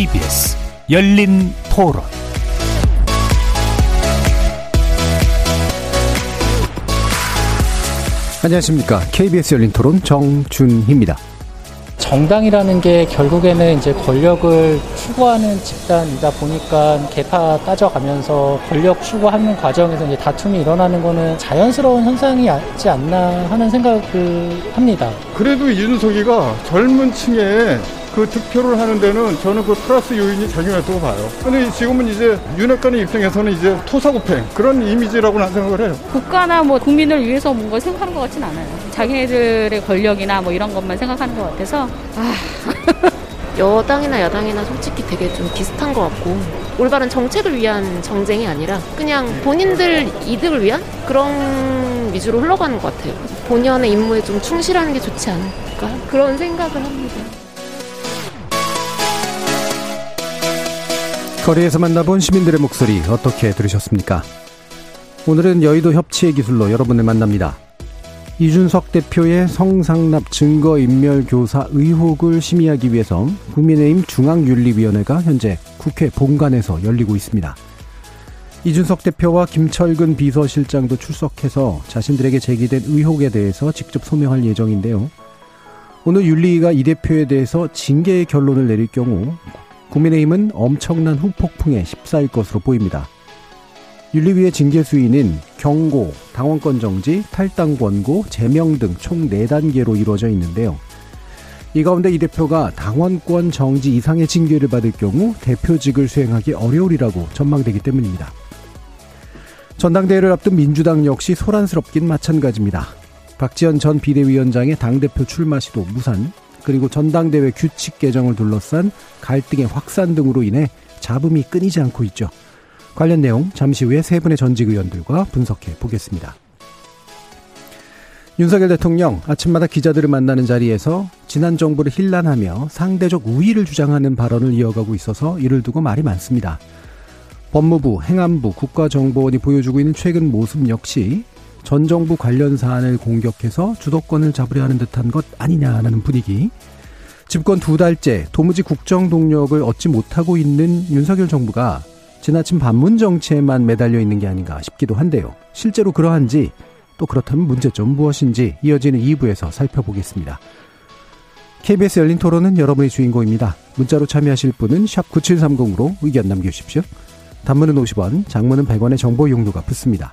KBS 열린 토론 안녕하십니까. KBS 열린 토론 정준희입니다. 정당이라는 게 결국에는 이제 권력을 추구하는 집단이다 보니까 개파 따져가면서 권력 추구하는 과정에서 이제 다툼이 일어나는 거는 자연스러운 현상이지 않나 하는 생각을 합니다. 그래도 이준석이가 젊은 층에 그 득표를 하는 데는 저는 그 플러스 요인이 작용했다고 봐요. 근데 지금은 이제 윤핵관의 입장에서는 이제 토사구팽 그런 이미지라고 난 생각을 해요. 국가나 뭐 국민을 위해서 뭔가 생각하는 것 같진 않아요. 자기네들의 권력이나 뭐 이런 것만 생각하는 것 같아서 아. 여당이나 야당이나 솔직히 되게 좀 비슷한 것 같고 올바른 정책을 위한 정쟁이 아니라 그냥 본인들 이득을 위한 그런 위주로 흘러가는 것 같아요. 본연의 임무에 좀 충실하는 게 좋지 않을까 그런 생각을 합니다. 거리에서 만나본 시민들의 목소리 어떻게 들으셨습니까? 오늘은 여의도 협치의 기술로 여러분을 만납니다. 이준석 대표의 성상납 증거인멸 교사 의혹을 심의하기 위해서 국민의힘 중앙윤리위원회가 현재 국회 본관에서 열리고 있습니다. 이준석 대표와 김철근 비서실장도 출석해서 자신들에게 제기된 의혹에 대해서 직접 소명할 예정인데요. 오늘 윤리위가 이 대표에 대해서 징계의 결론을 내릴 경우 국민의힘은 엄청난 후폭풍에 휩싸일 것으로 보입니다. 윤리위의 징계 수위는 경고, 당원권 정지, 탈당 권고, 제명 등 총 4단계로 이루어져 있는데요. 이 가운데 이 대표가 당원권 정지 이상의 징계를 받을 경우 대표직을 수행하기 어려우리라고 전망되기 때문입니다. 전당대회를 앞둔 민주당 역시 소란스럽긴 마찬가지입니다. 박지원 전 비대위원장의 당대표 출마 시도 무산, 그리고 전당대회 규칙 개정을 둘러싼 갈등의 확산 등으로 인해 잡음이 끊이지 않고 있죠. 관련 내용 잠시 후에 세 분의 전직 의원들과 분석해 보겠습니다. 윤석열 대통령 아침마다 기자들을 만나는 자리에서 지난 정부를 힐난하며 상대적 우위를 주장하는 발언을 이어가고 있어서 이를 두고 말이 많습니다. 법무부, 행안부, 국가정보원이 보여주고 있는 최근 모습 역시 전 정부 관련 사안을 공격해서 주도권을 잡으려 하는 듯한 것 아니냐라는 분위기. 집권 두 달째 도무지 국정 동력을 얻지 못하고 있는 윤석열 정부가 지나친 반문 정치에만 매달려 있는 게 아닌가 싶기도 한데요. 실제로 그러한지 또 그렇다면 문제점 무엇인지 이어지는 2부에서 살펴보겠습니다. KBS 열린 토론은 여러분의 주인공입니다. 문자로 참여하실 분은 9730으로 의견 남겨주십시오. 단문은 50원, 장문은 100원의 정보 용도가 붙습니다.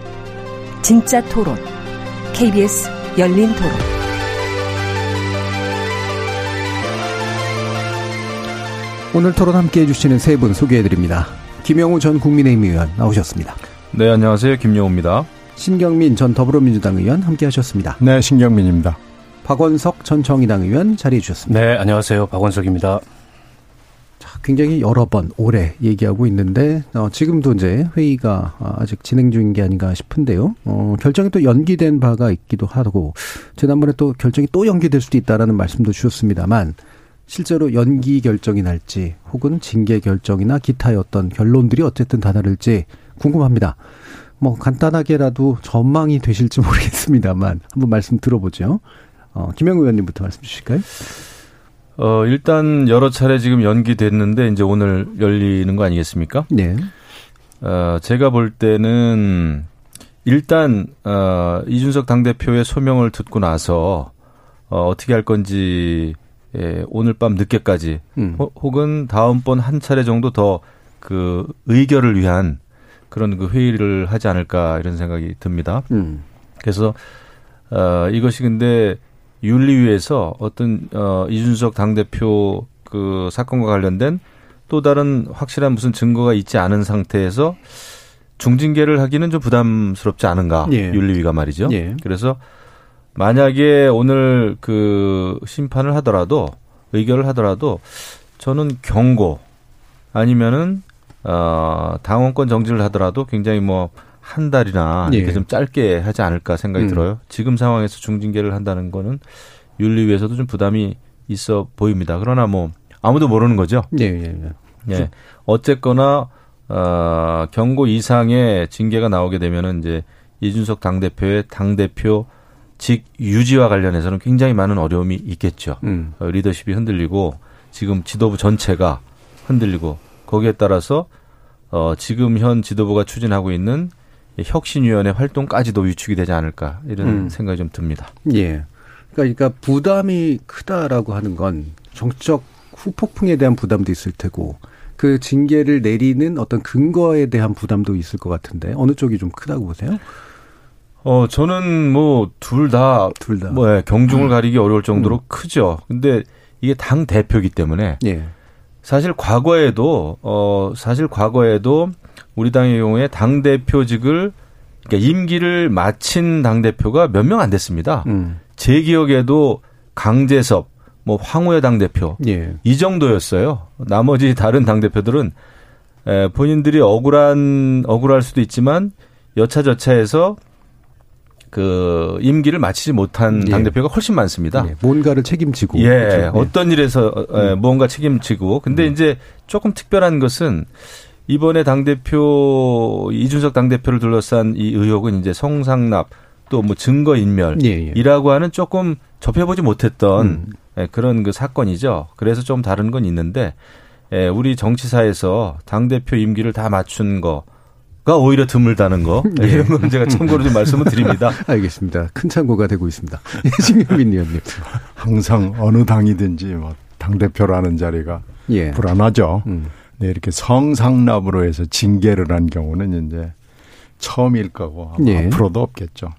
진짜 토론. KBS 열린 토론. 오늘 토론 함께 해주시는 세 분 소개해드립니다. 김영우 전 국민의힘 의원 나오셨습니다. 네, 안녕하세요. 김영우입니다. 신경민 전 더불어민주당 의원 함께 하셨습니다. 네, 신경민입니다. 박원석 전 정의당 의원 자리해 주셨습니다. 네, 안녕하세요. 박원석입니다. 자, 굉장히 여러 번 오래 얘기하고 있는데 어, 지금도 이제 회의가 아직 진행 중인 게 아닌가 싶은데요. 어, 결정이 또 연기된 바가 있기도 하고 지난번에 또 결정이 또 연기될 수도 있다라는 말씀도 주셨습니다만 실제로 연기 결정이 날지 혹은 징계 결정이나 기타의 어떤 결론들이 어쨌든 다다를지 궁금합니다. 뭐 간단하게라도 전망이 되실지 모르겠습니다만 한번 말씀 들어보죠. 어, 김영 의원님부터 말씀 주실까요? 어, 일단 여러 차례 지금 연기됐는데 이제 오늘 열리는 거 아니겠습니까? 네. 어, 제가 볼 때는 일단 어, 이준석 당대표의 소명을 듣고 나서 어, 어떻게 할 건지 예, 오늘 밤 늦게까지 음. 혹은 다음번 한 차례 정도 더 그 의결을 위한 그런 그 회의를 하지 않을까 이런 생각이 듭니다. 음. 그래서 어 이것이 근데 윤리위에서 어떤 어 이준석 당 대표 그 사건과 관련된 또 다른 확실한 무슨 증거가 있지 않은 상태에서 중징계를 하기는 좀 부담스럽지 않은가 예. 윤리위가 말이죠. 예. 그래서 만약에 오늘 그 심판을 하더라도 의결을 하더라도 저는 경고 아니면은 어 당원권 정지를 하더라도 굉장히 뭐 한 달이나 이렇게 예. 좀 짧게 하지 않을까 생각이 음. 들어요. 지금 상황에서 중징계를 한다는 거는 윤리위에서도 좀 부담이 있어 보입니다. 그러나 뭐 아무도 모르는 거죠. 예, 예, 예. 예. 어쨌거나 어, 경고 이상의 징계가 나오게 되면은 이제 이준석 당 대표의 당 대표 직 유지와 관련해서는 굉장히 많은 어려움이 있겠죠. 음. 어, 리더십이 흔들리고 지금 지도부 전체가 흔들리고 거기에 따라서 어, 지금 현 지도부가 추진하고 있는 이 혁신위원회 활동까지도 위축이 되지 않을까 이런 음. 생각이 좀 듭니다. 예. 그러니까, 그러니까 부담이 크다라고 하는 건 정치적 후폭풍에 대한 부담도 있을 테고 그 징계를 내리는 어떤 근거에 대한 부담도 있을 것 같은데 어느 쪽이 좀 크다고 보세요? 어, 저는 뭐 둘 다 둘 다. 뭐 예, 경중을 가리기 어려울 정도로 크죠. 근데 이게 당 대표이기 때문에 예. 사실 과거에도 어 사실 과거에도 우리 당의 경우에 당 대표직을 그러니까 임기를 마친 당 대표가 몇 명 안 됐습니다. 음. 제 기억에도 강재섭, 뭐 황우여 당 대표 예. 이 정도였어요. 나머지 다른 당 대표들은 에, 본인들이 억울한 억울할 수도 있지만 여차저차해서 그 임기를 마치지 못한 예. 당 대표가 훨씬 많습니다. 예. 뭔가를 책임지고. 예, 그렇죠? 어떤 일에서 어, 예, 무언가 책임지고. 근데 이제 조금 특별한 것은 이번에 당 대표 이준석 당 대표를 둘러싼 이 의혹은 이제 성상납 또 뭐 증거 인멸이라고 예, 예. 하는 조금 접해보지 못했던 음. 예, 그런 그 사건이죠. 그래서 좀 다른 건 있는데 예, 우리 정치사에서 당 대표 임기를 다 맞춘 거 가 오히려 드물다는 거 예. 이런 건 제가 참고로 좀 말씀을 드립니다. 알겠습니다. 큰 참고가 되고 있습니다. 예, 신경민 의원님. 항상 어느 당이든지 뭐 당 대표라는 자리가 예. 불안하죠. 음. 네, 이렇게 성상납으로 해서 징계를 한 경우는 이제 처음일 거고 아마 예. 앞으로도 없겠죠.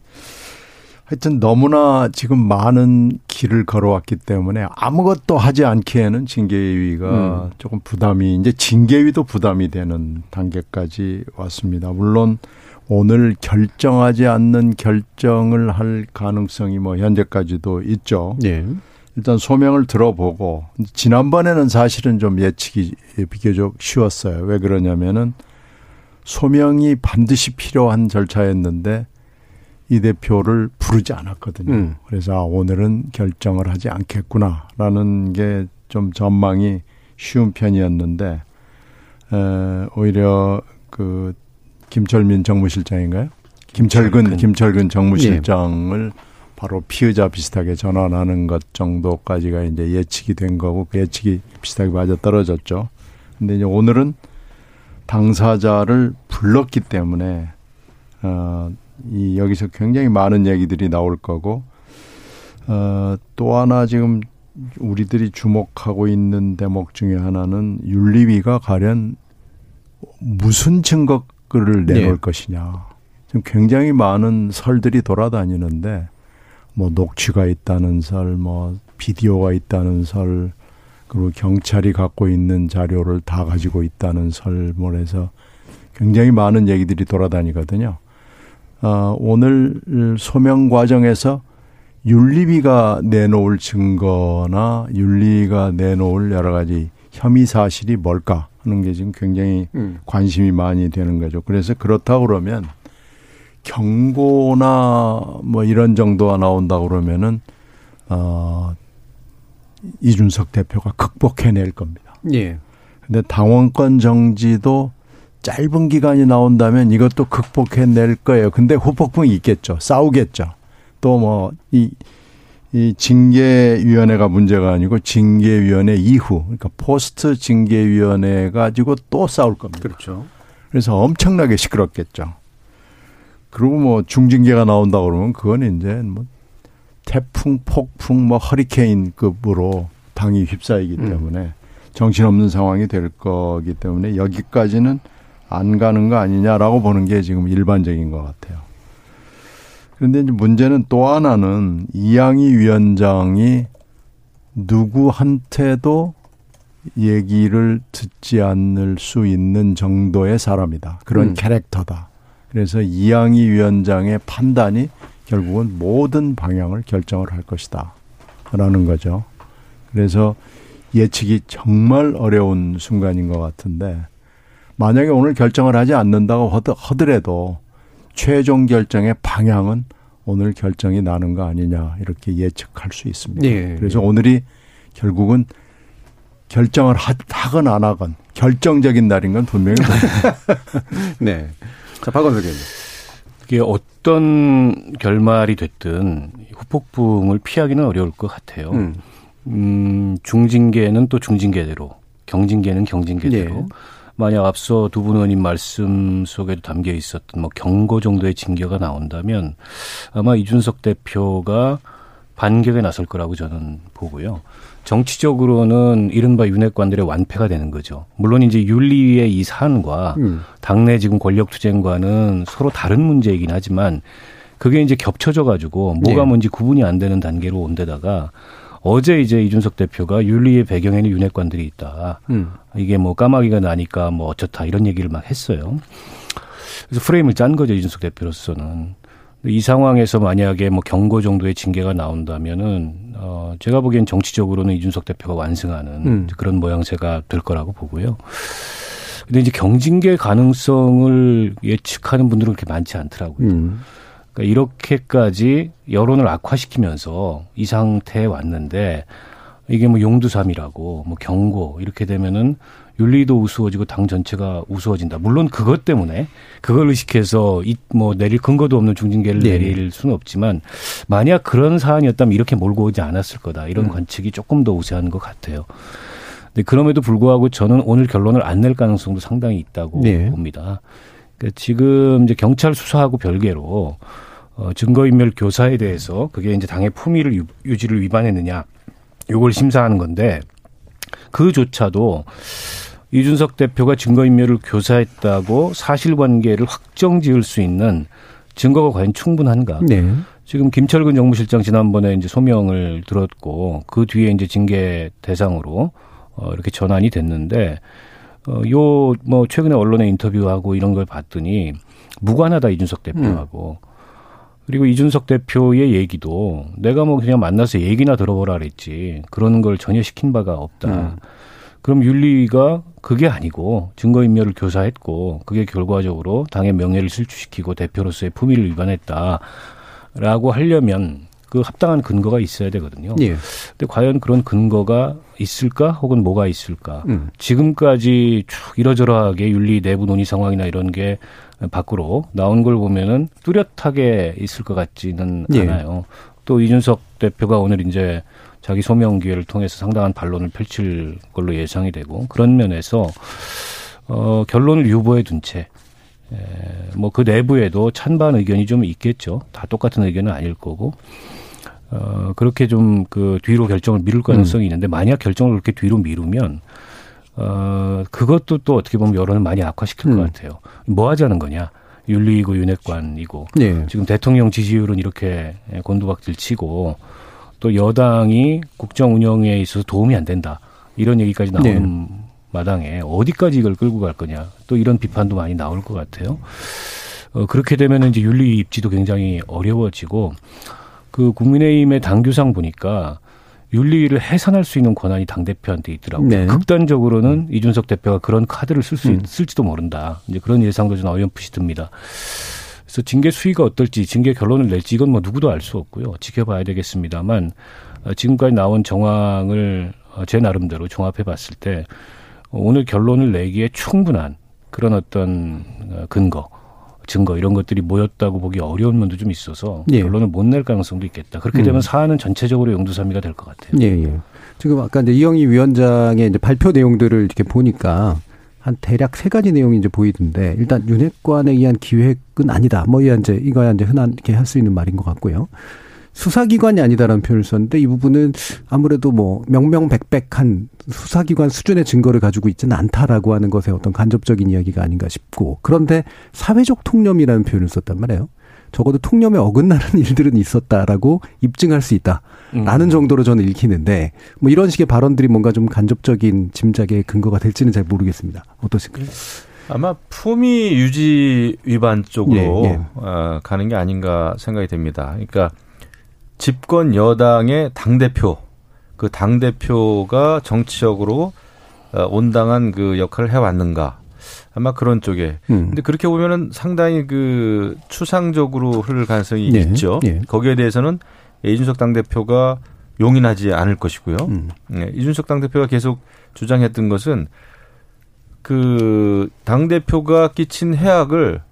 하여튼 너무나 지금 많은 길을 걸어왔기 때문에 아무것도 하지 않기에는 징계위가 음. 조금 부담이 이제 징계위도 부담이 되는 단계까지 왔습니다. 물론 오늘 결정하지 않는 결정을 할 가능성이 뭐 현재까지도 있죠. 예. 일단 소명을 들어보고 지난번에는 사실은 좀 예측이 비교적 쉬웠어요. 왜 그러냐면은 소명이 반드시 필요한 절차였는데 이 대표를 부르지 않았거든요. 음. 그래서 아, 오늘은 결정을 하지 않겠구나라는 게 좀 전망이 쉬운 편이었는데 에, 오히려 그 김철민 정무실장인가요? 김철근 김철근 정무실장을 바로 피의자 비슷하게 전환하는 것 정도까지가 이제 예측이 된 거고 그 예측이 비슷하게 맞아 떨어졌죠. 근데 이제 오늘은 당사자를 불렀기 때문에 어, 이 여기서 굉장히 많은 얘기들이 나올 거고 어, 또 하나 지금 우리들이 주목하고 있는 대목 중에 하나는 윤리위가 가련 무슨 증거를 내놓을 네. 것이냐. 지금 굉장히 많은 설들이 돌아다니는데 뭐 녹취가 있다는 설, 뭐 비디오가 있다는 설, 그리고 경찰이 갖고 있는 자료를 다 가지고 있다는 설뭘 해서 굉장히 많은 얘기들이 돌아다니거든요. 어, 오늘 소명 과정에서 윤리비가 내놓을 증거나 윤리가 내놓을 여러 가지 혐의 사실이 뭘까 하는 게 지금 굉장히 음. 관심이 많이 되는 거죠. 그래서 그렇다 그러면 경고나 뭐 이런 정도가 나온다 그러면은 어 이준석 대표가 극복해낼 겁니다. 예. 근데 당원권 정지도 짧은 기간이 나온다면 이것도 극복해낼 거예요. 근데 후폭풍이 있겠죠. 싸우겠죠. 또 뭐 이 이 징계위원회가 문제가 아니고 징계위원회 이후, 그러니까 포스트 징계위원회 가지고 또 싸울 겁니다. 그렇죠. 그래서 엄청나게 시끄럽겠죠. 그리고 뭐 중징계가 나온다 그러면 그건 이제 뭐 태풍, 폭풍, 뭐 허리케인급으로 당이 휩싸이기 음. 때문에 정신없는 상황이 될 거기 때문에 여기까지는 안 가는 거 아니냐라고 보는 게 지금 일반적인 것 같아요. 그런데 이제 문제는 또 하나는 이양희 위원장이 누구한테도 얘기를 듣지 않을 수 있는 정도의 사람이다. 그런 음. 캐릭터다. 그래서 이양희 위원장의 판단이 결국은 모든 방향을 결정을 할 것이다. 라는 거죠. 그래서 예측이 정말 어려운 순간인 것 같은데 만약에 오늘 결정을 하지 않는다고 하더라도 최종 결정의 방향은 오늘 결정이 나는 거 아니냐 이렇게 예측할 수 있습니다. 네. 그래서 오늘이 결국은 결정을 하 건 안 하건 결정적인 날인 건 분명히 네. 자, 박원석 의원. 이게 어떤 결말이 됐든 후폭풍을 피하기는 어려울 것 같아요. 음, 음 중징계는 또 중징계대로, 경징계는 경징계대로. 네. 만약 앞서 두 분 의원님 말씀 속에도 담겨 있었던 뭐 경고 정도의 징계가 나온다면 아마 이준석 대표가 반격에 나설 거라고 저는 보고요. 정치적으로는 이른바 윤핵관들의 완패가 되는 거죠. 물론 이제 윤리위의 이 사안과 음. 당내 지금 권력 투쟁과는 서로 다른 문제이긴 하지만 그게 이제 겹쳐져 가지고 뭐가 네. 뭔지 구분이 안 되는 단계로 온 데다가 어제 이제 이준석 대표가 윤리의 배경에는 윤핵관들이 있다. 음. 이게 뭐 까마귀가 나니까 뭐 어쩌다 이런 얘기를 막 했어요. 그래서 프레임을 짠 거죠 이준석 대표로서는. 이 상황에서 만약에 뭐 경고 정도의 징계가 나온다면은 어 제가 보기엔 정치적으로는 이준석 대표가 완승하는 음. 그런 모양새가 될 거라고 보고요. 근데 이제 경징계 가능성을 예측하는 분들은 그렇게 많지 않더라고요. 음. 그러니까 이렇게까지 여론을 악화시키면서 이 상태에 왔는데 이게 뭐 용두삼이라고 뭐 경고 이렇게 되면은 윤리도 우스워지고 당 전체가 우스워진다. 물론 그것 때문에 그걸 의식해서 이 뭐 내릴 근거도 없는 중징계를 네. 내릴 수는 없지만 만약 그런 사안이었다면 이렇게 몰고 오지 않았을 거다. 이런 음. 관측이 조금 더 우세한 것 같아요. 근데 그럼에도 불구하고 저는 오늘 결론을 안 낼 가능성도 상당히 있다고 네. 봅니다. 그러니까 지금 이제 경찰 수사하고 별개로 어, 증거인멸 교사에 대해서 그게 이제 당의 품위를 유지를 위반했느냐 요걸 심사하는 건데 그조차도 이준석 대표가 증거인멸을 교사했다고 사실관계를 확정 지을 수 있는 증거가 과연 충분한가? 네. 지금 김철근 정무실장 지난번에 이제 소명을 들었고 그 뒤에 이제 징계 대상으로 어 이렇게 전환이 됐는데 어요 뭐 최근에 언론에 인터뷰하고 이런 걸 봤더니 무관하다 이준석 대표하고 음. 그리고 이준석 대표의 얘기도 내가 뭐 그냥 만나서 얘기나 들어보라 그랬지 그런 걸 전혀 시킨 바가 없다. 음. 그럼 윤리가 그게 아니고 증거인멸을 교사했고 그게 결과적으로 당의 명예를 실추시키고 대표로서의 품위를 위반했다라고 하려면 그 합당한 근거가 있어야 되거든요. 예. 근데 과연 그런 근거가 있을까 혹은 뭐가 있을까? 음. 지금까지 쭉 이러저러하게 윤리 내부 논의 상황이나 이런 게 밖으로 나온 걸 보면은 뚜렷하게 있을 것 같지는 예. 않아요. 또 이준석 대표가 오늘 이제 자기 소명 기회를 통해서 상당한 반론을 펼칠 걸로 예상이 되고 그런 면에서 어 결론을 유보해 둔 채 뭐 그 내부에도 찬반 의견이 좀 있겠죠. 다 똑같은 의견은 아닐 거고 어 그렇게 좀 그 뒤로 결정을 미룰 가능성이 음. 있는데 만약 결정을 그렇게 뒤로 미루면 어 그것도 또 어떻게 보면 여론을 많이 악화시킬 음. 것 같아요. 뭐 하자는 거냐? 윤리이고 윤핵관이고 네. 지금 대통령 지지율은 이렇게 곤두박질 치고 또 여당이 국정 운영에 있어서 도움이 안 된다. 이런 얘기까지 나오는 네. 마당에 어디까지 이걸 끌고 갈 거냐. 또 이런 비판도 많이 나올 것 같아요. 어, 그렇게 되면 이제 윤리 입지도 굉장히 어려워지고 그 국민의힘의 당규상 보니까 윤리를 해산할 수 있는 권한이 당 대표한테 있더라고요. 네. 극단적으로는 이준석 대표가 그런 카드를 쓸수 음. 있을지도 모른다. 이제 그런 예상도 좀 어렴풋이 듭니다. 그래서 징계 수위가 어떨지 징계 결론을 낼지 이건 뭐 누구도 알 수 없고요. 지켜봐야 되겠습니다만 어, 지금까지 나온 정황을 어, 제 나름대로 종합해 봤을 때 오늘 결론을 내기에 충분한 그런 어떤 어, 근거 증거 이런 것들이 모였다고 보기 어려운 면도 좀 있어서 예. 결론을 못 낼 가능성도 있겠다. 그렇게 되면 음. 사안은 전체적으로 용두사미가 될 것 같아요. 예, 예. 지금 아까 이제 이영희 위원장의 이제 발표 내용들을 이렇게 보니까 한 대략 세 가지 내용이 이제 보이던데 일단 윤핵관에 의한 기획은 아니다. 뭐 이제 이거야 이제 흔하게 할 수 있는 말인 것 같고요. 수사기관이 아니다라는 표현을 썼는데 이 부분은 아무래도 뭐 명명백백한 수사기관 수준의 증거를 가지고 있지는 않다라고 하는 것에 어떤 간접적인 이야기가 아닌가 싶고 그런데 사회적 통념이라는 표현을 썼단 말이에요. 적어도 통념에 어긋나는 일들은 있었다라고 입증할 수 있다라는 음. 정도로 저는 읽히는데 뭐 이런 식의 발언들이 뭔가 좀 간접적인 짐작의 근거가 될지는 잘 모르겠습니다. 어떠신가요? 아마 품위 유지 위반 쪽으로 예, 예. 어, 가는 게 아닌가 생각이 됩니다. 그러니까 집권 여당의 당 대표 그 당 대표가 정치적으로 어, 온당한 그 역할을 해왔는가 아마 그런 쪽에. 음. 근데 그렇게 보면은 상당히 그 추상적으로 흐를 가능성이 예. 있죠. 예. 거기에 대해서는 이준석 당대표가 용인하지 않을 것이고요. 음. 네, 이준석 당대표가 계속 주장했던 것은 그 당대표가 끼친 해악을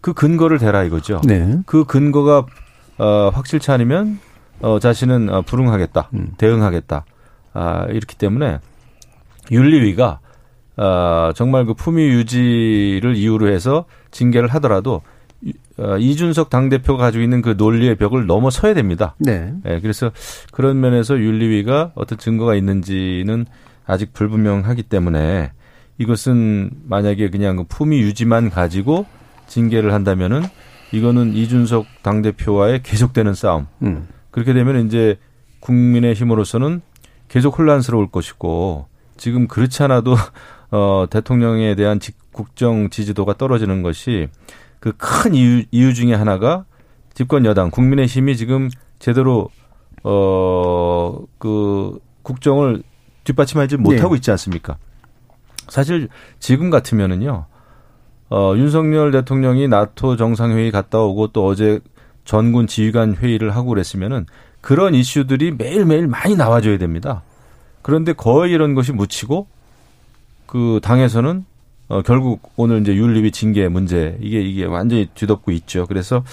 그 근거를 대라 이거죠. 네. 그 근거가 어, 확실치 않으면 어, 자신은 어, 불응하겠다, 음. 대응하겠다. 아, 이렇기 때문에 윤리위가 어, 정말 그 품위 유지를 이유로 해서 징계를 하더라도 어, 이준석 당대표가 가지고 있는 그 논리의 벽을 넘어서야 됩니다. 네. 네. 그래서 그런 면에서 윤리위가 어떤 증거가 있는지는 아직 불분명하기 때문에 이것은 만약에 그냥 그 품위 유지만 가지고 징계를 한다면은 이거는 이준석 당대표와의 계속되는 싸움. 음. 그렇게 되면 이제 국민의 힘으로서는 계속 혼란스러울 것이고 지금 그렇지 않아도 어 대통령에 대한 국정 지지도가 떨어지는 것이 그 큰 이유, 이유 중에 하나가 집권 여당 국민의힘이 지금 제대로 어 그 국정을 뒷받침하지 못하고 네. 있지 않습니까? 사실 지금 같으면은요. 어 윤석열 대통령이 나토 정상회의 갔다 오고 또 어제 전군 지휘관 회의를 하고 그랬으면은 그런 이슈들이 매일매일 많이 나와줘야 됩니다. 그런데 거의 이런 것이 묻히고 그 당에서는 어 결국 오늘 이제 윤리위 징계 문제 이게 이게 완전히 뒤덮고 있죠. 그래서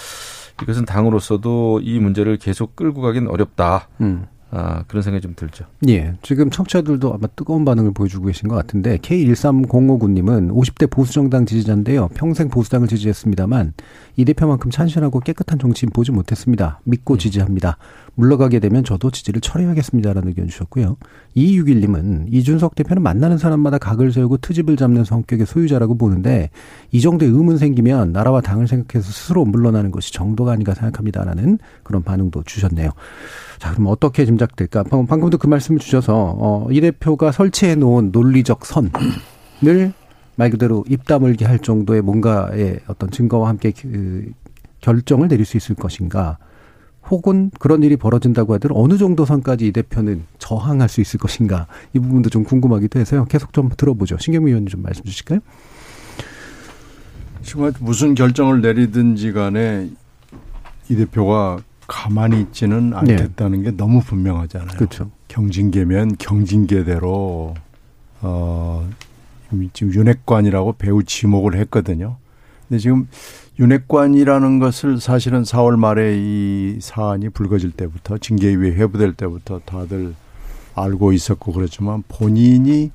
이것은 당으로서도 이 문제를 계속 끌고 가긴 어렵다. 음. 아, 그런 생각이 좀 들죠. 예. 지금 청취자들도 아마 뜨거운 반응을 보여주고 계신 것 같은데, K13059님은 50대 보수정당 지지자인데요. 평생 보수당을 지지했습니다만, 이 대표만큼 찬신하고 깨끗한 정치인 보지 못했습니다. 믿고 음. 지지합니다. 물러가게 되면 저도 지지를 철회하겠습니다라는 의견 주셨고요. 2261님은 이준석 대표는 만나는 사람마다 각을 세우고 트집을 잡는 성격의 소유자라고 보는데 이 정도의 의문 생기면 나라와 당을 생각해서 스스로 물러나는 것이 정도가 아닌가 생각합니다라는 그런 반응도 주셨네요. 자, 그럼 어떻게 짐작될까? 방금도 그 말씀을 주셔서 어, 이 대표가 설치해 놓은 논리적 선을 말 그대로 입 다물게 할 정도의 뭔가의 어떤 증거와 함께 그 결정을 내릴 수 있을 것인가? 혹은 그런 일이 벌어진다고 하더라도 어느 정도 선까지 이 대표는 저항할 수 있을 것인가 이 부분도 좀 궁금하기도 해서요. 계속 좀 들어보죠. 신경미 의원님 좀 말씀 주실까요? 지금 무슨 결정을 내리든지 간에 이 대표가 가만히 있지는 않겠다는 네. 게 너무 분명하잖아요. 그렇죠. 경징계면 경징계대로 어 지금 윤핵관이라고 배우 지목을 했거든요. 근데 지금 윤핵관이라는 것을 사실은 4월 말에 이 사안이 불거질 때부터 징계위에 회부될 때부터 다들 알고 있었고 그렇지만 본인이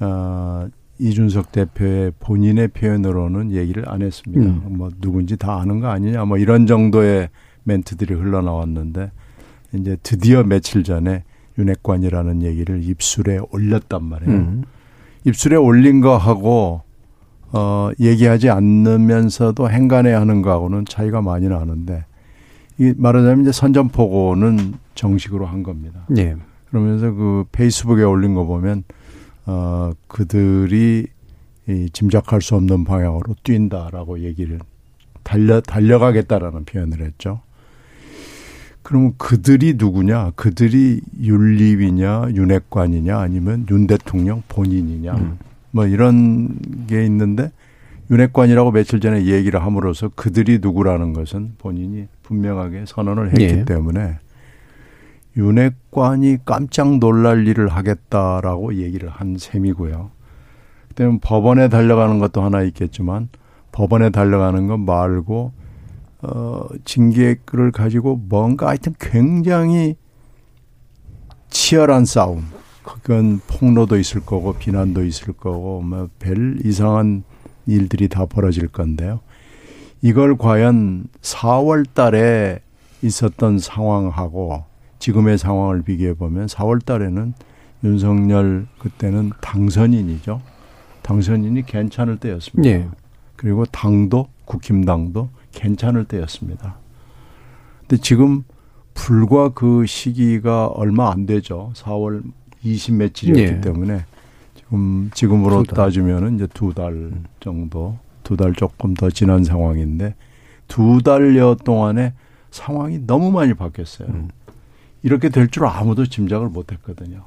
어 이준석 대표의 본인의 표현으로는 얘기를 안 했습니다. 음. 뭐 누군지 다 아는 거 아니냐 뭐 이런 정도의 멘트들이 흘러나왔는데 이제 드디어 며칠 전에 윤핵관이라는 얘기를 입술에 올렸단 말이에요. 음. 입술에 올린 거하고 어 얘기하지 않으면서도 행간해 하는 거하고는 차이가 많이 나는데 이 말하자면 이제 선전포고는 정식으로 한 겁니다. 네. 그러면서 그 페이스북에 올린 거 보면 어 그들이 이 짐작할 수 없는 방향으로 뛴다라고 얘기를 달려 달려가겠다라는 표현을 했죠. 그러면 그들이 누구냐? 그들이 윤리위냐, 윤핵관이냐, 아니면 윤 대통령 본인이냐? 음. 뭐 이런 게 있는데 윤핵관이라고 며칠 전에 얘기를 함으로써 그들이 누구라는 것은 본인이 분명하게 선언을 했기 예. 때문에 윤핵관이 깜짝 놀랄 일을 하겠다라고 얘기를 한 셈이고요. 그때는 법원에 달려가는 것도 하나 있겠지만 법원에 달려가는 것 말고 어, 징계를 가지고 뭔가 하여튼 굉장히 치열한 싸움. 그건 폭로도 있을 거고 비난도 있을 거고 뭐 별 이상한 일들이 다 벌어질 건데요. 이걸 과연 4월 달에 있었던 상황하고 지금의 상황을 비교해 보면 4월 달에는 윤석열 그때는 당선인이죠. 당선인이 괜찮을 때였습니다. 네. 그리고 당도 국힘당도 괜찮을 때였습니다. 근데 지금 불과 그 시기가 얼마 안 되죠. 4월 20 며칠이었기 예. 때문에 지금 지금으로 따지면은 이제 두 달 정도, 두 달 조금 더 지난 상황인데 두 달여 동안에 상황이 너무 많이 바뀌었어요. 음. 이렇게 될 줄 아무도 짐작을 못 했거든요.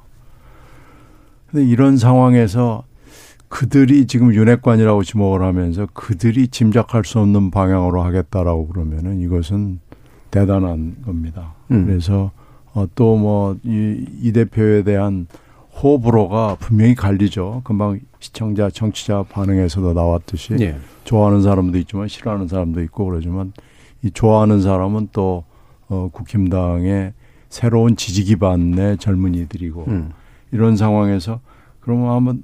근데 이런 상황에서 그들이 지금 윤핵관이라고 지목을 하면서 그들이 짐작할 수 없는 방향으로 하겠다라고 그러면은 이것은 대단한 겁니다. 음. 그래서 어, 또뭐이 이 대표에 대한 호불호가 분명히 갈리죠. 금방 시청자, 청취자 반응에서도 나왔듯이 예. 좋아하는 사람도 있지만 싫어하는 사람도 있고 그러지만 이 좋아하는 사람은 또 어, 국힘당의 새로운 지지 기반의 젊은이들이고 음. 이런 상황에서 그러면 한번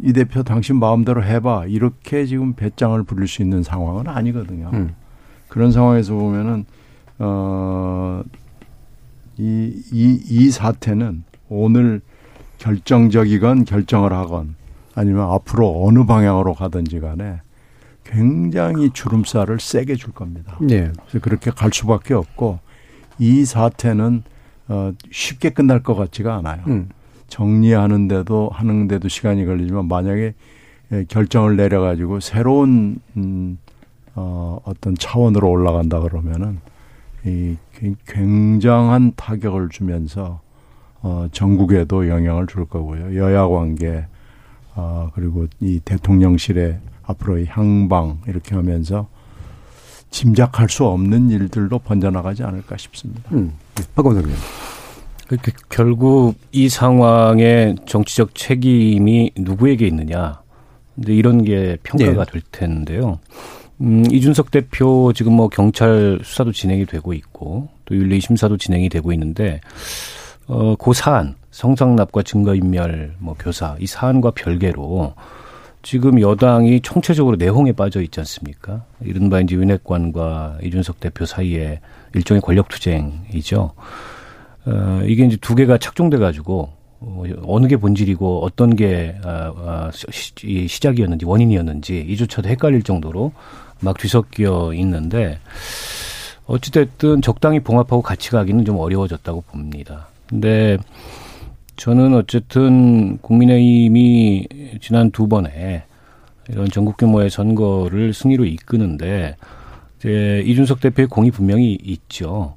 이 대표 당신 마음대로 해봐 이렇게 지금 배짱을 부릴 수 있는 상황은 아니거든요. 음. 그런 상황에서 보면은 어, 이, 이, 이 사태는 오늘 결정적이건 결정을 하건 아니면 앞으로 어느 방향으로 가든지 간에 굉장히 주름살을 세게 줄 겁니다. 네. 그래서 그렇게 갈 수밖에 없고 이 사태는 어, 쉽게 끝날 것 같지가 않아요. 음. 정리하는데도 하는데도 시간이 걸리지만 만약에 예, 결정을 내려 가지고 새로운 음, 어, 어떤 차원으로 올라간다 그러면은 이 굉장한 타격을 주면서 어, 전국에도 영향을 줄 거고요. 여야 관계 어, 그리고 이 대통령실의 앞으로의 향방 이렇게 하면서 짐작할 수 없는 일들로 번져나가지 않을까 싶습니다. 음. 박원석 의원. 그러니까 결국 이 상황의 정치적 책임이 누구에게 있느냐. 근데 이런 게 평가가 네. 될 텐데요. 음, 이준석 대표 지금 뭐 경찰 수사도 진행이 되고 있고 또 윤리 심사도 진행이 되고 있는데 어, 그 사안 성상납과 증거인멸 뭐 교사 이 사안과 별개로 지금 여당이 총체적으로 내홍에 빠져 있지 않습니까? 이른바 이제 윤핵관과 이준석 대표 사이에 일종의 권력 투쟁이죠. 어, 이게 이제 두 개가 착종돼 가지고 어, 어느 게 본질이고 어떤 게 아, 아, 시, 시작이었는지 원인이었는지 이조차도 헷갈릴 정도로 막 뒤섞여 있는데 어찌됐든 적당히 봉합하고 같이 가기는 좀 어려워졌다고 봅니다. 근데 저는 어쨌든 국민의힘이 지난 두 번에 이런 전국 규모의 선거를 승리로 이끄는데 이제 이준석 대표의 공이 분명히 있죠.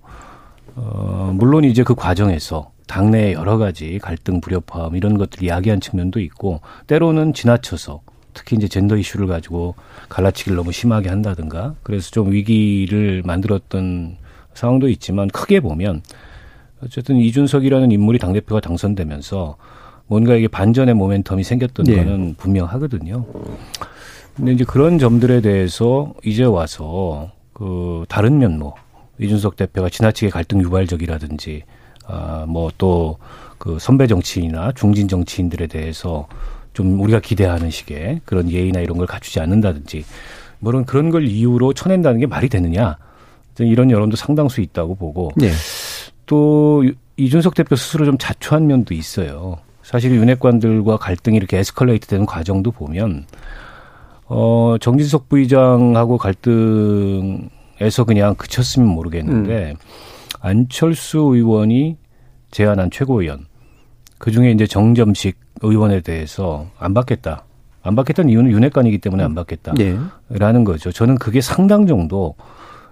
어, 물론 이제 그 과정에서 당내 여러 가지 갈등, 불협화음 이런 것들 이야기한 측면도 있고 때로는 지나쳐서 특히 이제 젠더 이슈를 가지고 갈라치기를 너무 심하게 한다든가 그래서 좀 위기를 만들었던 상황도 있지만 크게 보면 어쨌든 이준석이라는 인물이 당대표가 당선되면서 뭔가 이게 반전의 모멘텀이 생겼던 네. 거는 분명하거든요. 근데 이제 그런 점들에 대해서 이제 와서 그 다른 면모 이준석 대표가 지나치게 갈등 유발적이라든지 아뭐또 그 선배 정치인이나 중진 정치인들에 대해서 좀 우리가 기대하는 식의 그런 예의나 이런 걸 갖추지 않는다든지 물론 그런 걸 이유로 쳐낸다는 게 말이 되느냐 이런 여론도 상당수 있다고 보고 네. 또 이준석 대표 스스로 좀 자초한 면도 있어요. 사실 윤핵관들과 갈등이 이렇게 에스컬레이트 되는 과정도 보면 어 정진석 부의장하고 갈등 에서 그냥 그쳤으면 모르겠는데 음. 안철수 의원이 제안한 최고위원 그 중에 이제 정점식 의원에 대해서 안 받겠다. 안 받겠다는 이유는 윤핵관이기 때문에 안 받겠다라는 네. 거죠. 저는 그게 상당 정도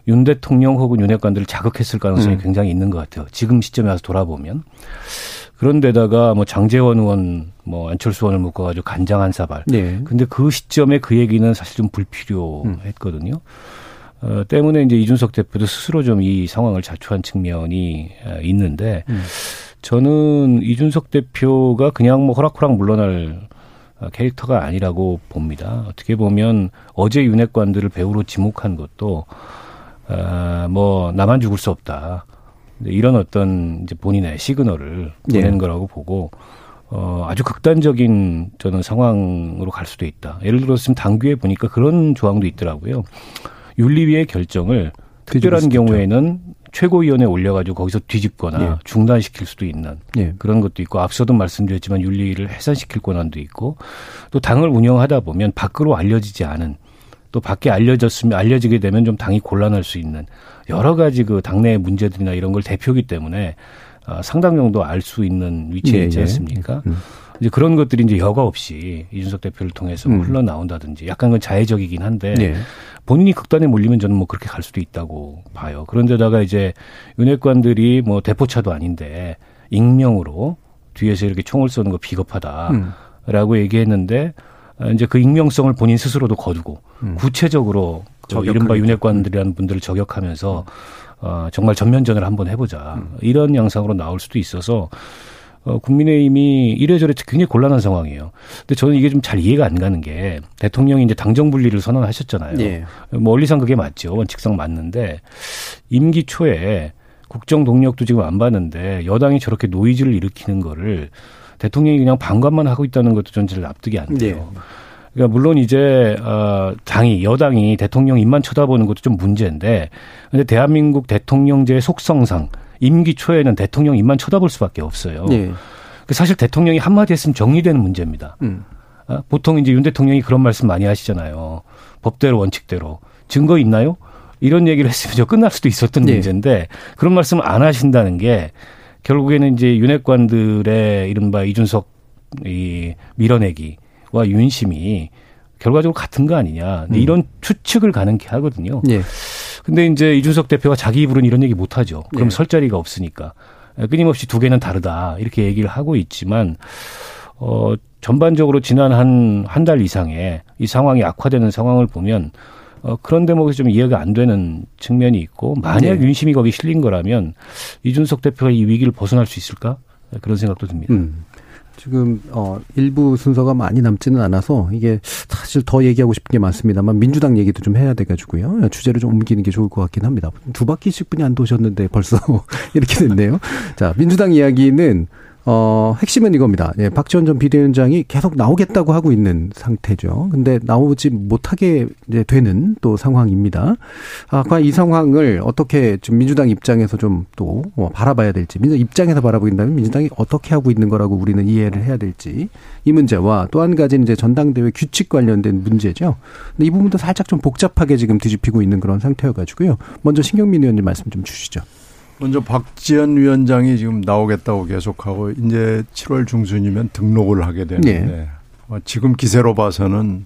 윤 대통령 혹은 윤핵관들을 자극했을 가능성이 음. 굉장히 있는 것 같아요. 지금 시점에 와서 돌아보면. 그런데다가 뭐 장재원 의원, 뭐 안철수 의원을 묶어가지고 간장한 사발. 네. 근데 그 시점에 그 얘기는 사실 좀 불필요했거든요. 음. 어, 때문에 이제 이준석 대표도 스스로 좀 이 상황을 자초한 측면이 어, 있는데 음. 저는 이준석 대표가 그냥 뭐 호락호락 물러날 어, 캐릭터가 아니라고 봅니다. 어떻게 보면 어제 윤핵관들을 배우로 지목한 것도 어, 뭐 나만 죽을 수 없다. 이런 어떤 이제 본인의 시그널을 보낸 네. 거라고 보고 어, 아주 극단적인 저는 상황으로 갈 수도 있다. 예를 들어서 지금 당규에 보니까 그런 조항도 있더라고요. 윤리위의 결정을 특별한 경우에는 최고위원회에 올려가지고 거기서 뒤집거나 예. 중단시킬 수도 있는 예. 그런 것도 있고 앞서도 말씀드렸지만 윤리위를 해산시킬 권한도 있고 또 당을 운영하다 보면 밖으로 알려지지 않은 또 밖에 알려졌으면 알려지게 되면 좀 당이 곤란할 수 있는 여러 가지 그 당내의 문제들이나 이런 걸 대표기 때문에 어, 상당 정도 알 수 있는 위치에 예, 있지 예. 않습니까? 음. 이제 그런 것들이 이제 여과 없이 이준석 대표를 통해서 뭐 흘러나온다든지 약간 건 자해적이긴 한데 네. 본인이 극단에 몰리면 저는 뭐 그렇게 갈 수도 있다고 봐요. 그런데다가 이제 윤핵관들이 뭐 대포차도 아닌데 익명으로 뒤에서 이렇게 총을 쏘는 거 비겁하다라고 얘기했는데 아, 이제 그 익명성을 본인 스스로도 거두고 구체적으로 저 이른바 윤핵관들이라는 분들을 저격하면서 어, 정말 전면전을 한번 해보자. 이런 양상으로 나올 수도 있어서 어, 국민의힘이 이래저래 굉장히 곤란한 상황이에요. 근데 저는 이게 좀 잘 이해가 안 가는 게 대통령이 이제 당정 분리를 선언하셨잖아요. 예. 멀리선 그게 맞죠. 원칙상 맞는데 임기 초에 국정 동력도 지금 안 봤는데 여당이 저렇게 노이즈를 일으키는 거를 대통령이 그냥 방관만 하고 있다는 것도 전 잘 납득이 안 돼요. 그러니까 물론 이제 어 당이 여당이 대통령 입만 쳐다보는 것도 좀 문제인데 근데 대한민국 대통령제의 속성상 임기 초에는 대통령 입만 쳐다볼 수밖에 없어요. 예. 그 사실 대통령이 한마디 했으면 정리되는 문제입니다. 음. 아, 보통 이제 윤 대통령이 그런 말씀 많이 하시잖아요. 법대로 원칙대로 증거 있나요? 이런 얘기를 했으면 저 끝날 수도 있었던 네. 문제인데 그런 말씀을 안 하신다는 게 결국에는 이제 윤핵관들의 이른바 이준석 이 밀어내기와 윤심이 결과적으로 같은 거 아니냐 근데 이런 추측을 가능케 하거든요. 예. 근데 이제 이준석 대표가 자기 입으로는 이런 얘기 못 하죠. 그럼 네. 설 자리가 없으니까. 끊임없이 두 개는 다르다. 이렇게 얘기를 하고 있지만, 어, 전반적으로 지난 한, 한 달 이상에 이 상황이 악화되는 상황을 보면, 어, 그런 대목에서 좀 이해가 안 되는 측면이 있고, 만약 네. 윤심이 거기 실린 거라면, 이준석 대표가 이 위기를 벗어날 수 있을까? 그런 생각도 듭니다. 음. 지금 어 일부 순서가 많이 남지는 않아서 이게 사실 더 얘기하고 싶은 게 많습니다만 민주당 얘기도 좀 해야 돼 가지고요. 주제를 좀 옮기는 게 좋을 것 같긴 합니다. 두 바퀴씩 분이 안 도셨는데 벌써 이렇게 됐네요. 자, 민주당 이야기는 어, 핵심은 이겁니다. 예, 박지원 전 비대위원장이 계속 나오겠다고 하고 있는 상태죠. 근데 나오지 못하게 이제 되는 또 상황입니다. 아, 과연 이 상황을 어떻게 지금 민주당 입장에서 좀 또 바라봐야 될지, 민주당 입장에서 바라보긴다면 민주당이 어떻게 하고 있는 거라고 우리는 이해를 해야 될지 이 문제와 또 한 가지는 이제 전당대회 규칙 관련된 문제죠. 근데 이 부분도 살짝 좀 복잡하게 지금 뒤집히고 있는 그런 상태여가지고요. 먼저 신경민 의원님 말씀 좀 주시죠. 먼저 박지원 위원장이 지금 나오겠다고 계속하고 이제 7월 중순이면 등록을 하게 되는데 네. 어, 지금 기세로 봐서는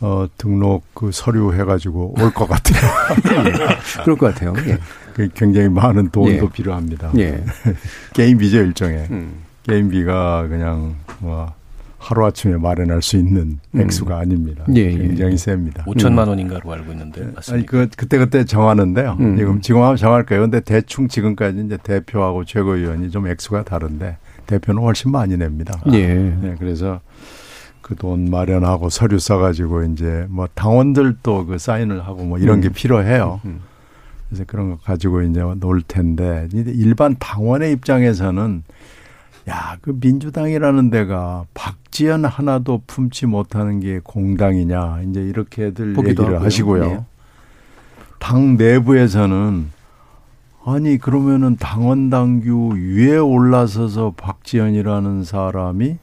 어, 등록 그 서류 해가지고 올 것 같아요. 그럴 것 같아요. 예. 그 굉장히 많은 돈도 예. 필요합니다. 예. 게임비죠 일종의 음. 게임비가 그냥 뭐 하루 아침에 마련할 수 있는 음. 액수가 아닙니다. 예, 예. 굉장히 셉니다. 5천만 원인가로 알고 있는데 아니 맞습니까? 그 그때 그때 정하는데요. 음. 지금 지금 하면 정할 거예요. 근데 대충 지금까지 이제 대표하고 최고위원이 좀 액수가 다른데 대표는 훨씬 많이 냅니다. 예. 네, 그래서 그 돈 마련하고 서류 써가지고 이제 뭐 당원들도 그 사인을 하고 뭐 이런 게 음. 필요해요. 음. 그래서 그런 거 가지고 이제 놀 텐데 일반 당원의 입장에서는 야 그 민주당이라는 데가 박지원 하나도 품지 못하는 게 공당이냐 이제 이렇게들 얘기를 하고요. 하시고요. 예. 당 내부에서는 아니 그러면은 당원 당규 위에 올라서서 박지원이라는 사람이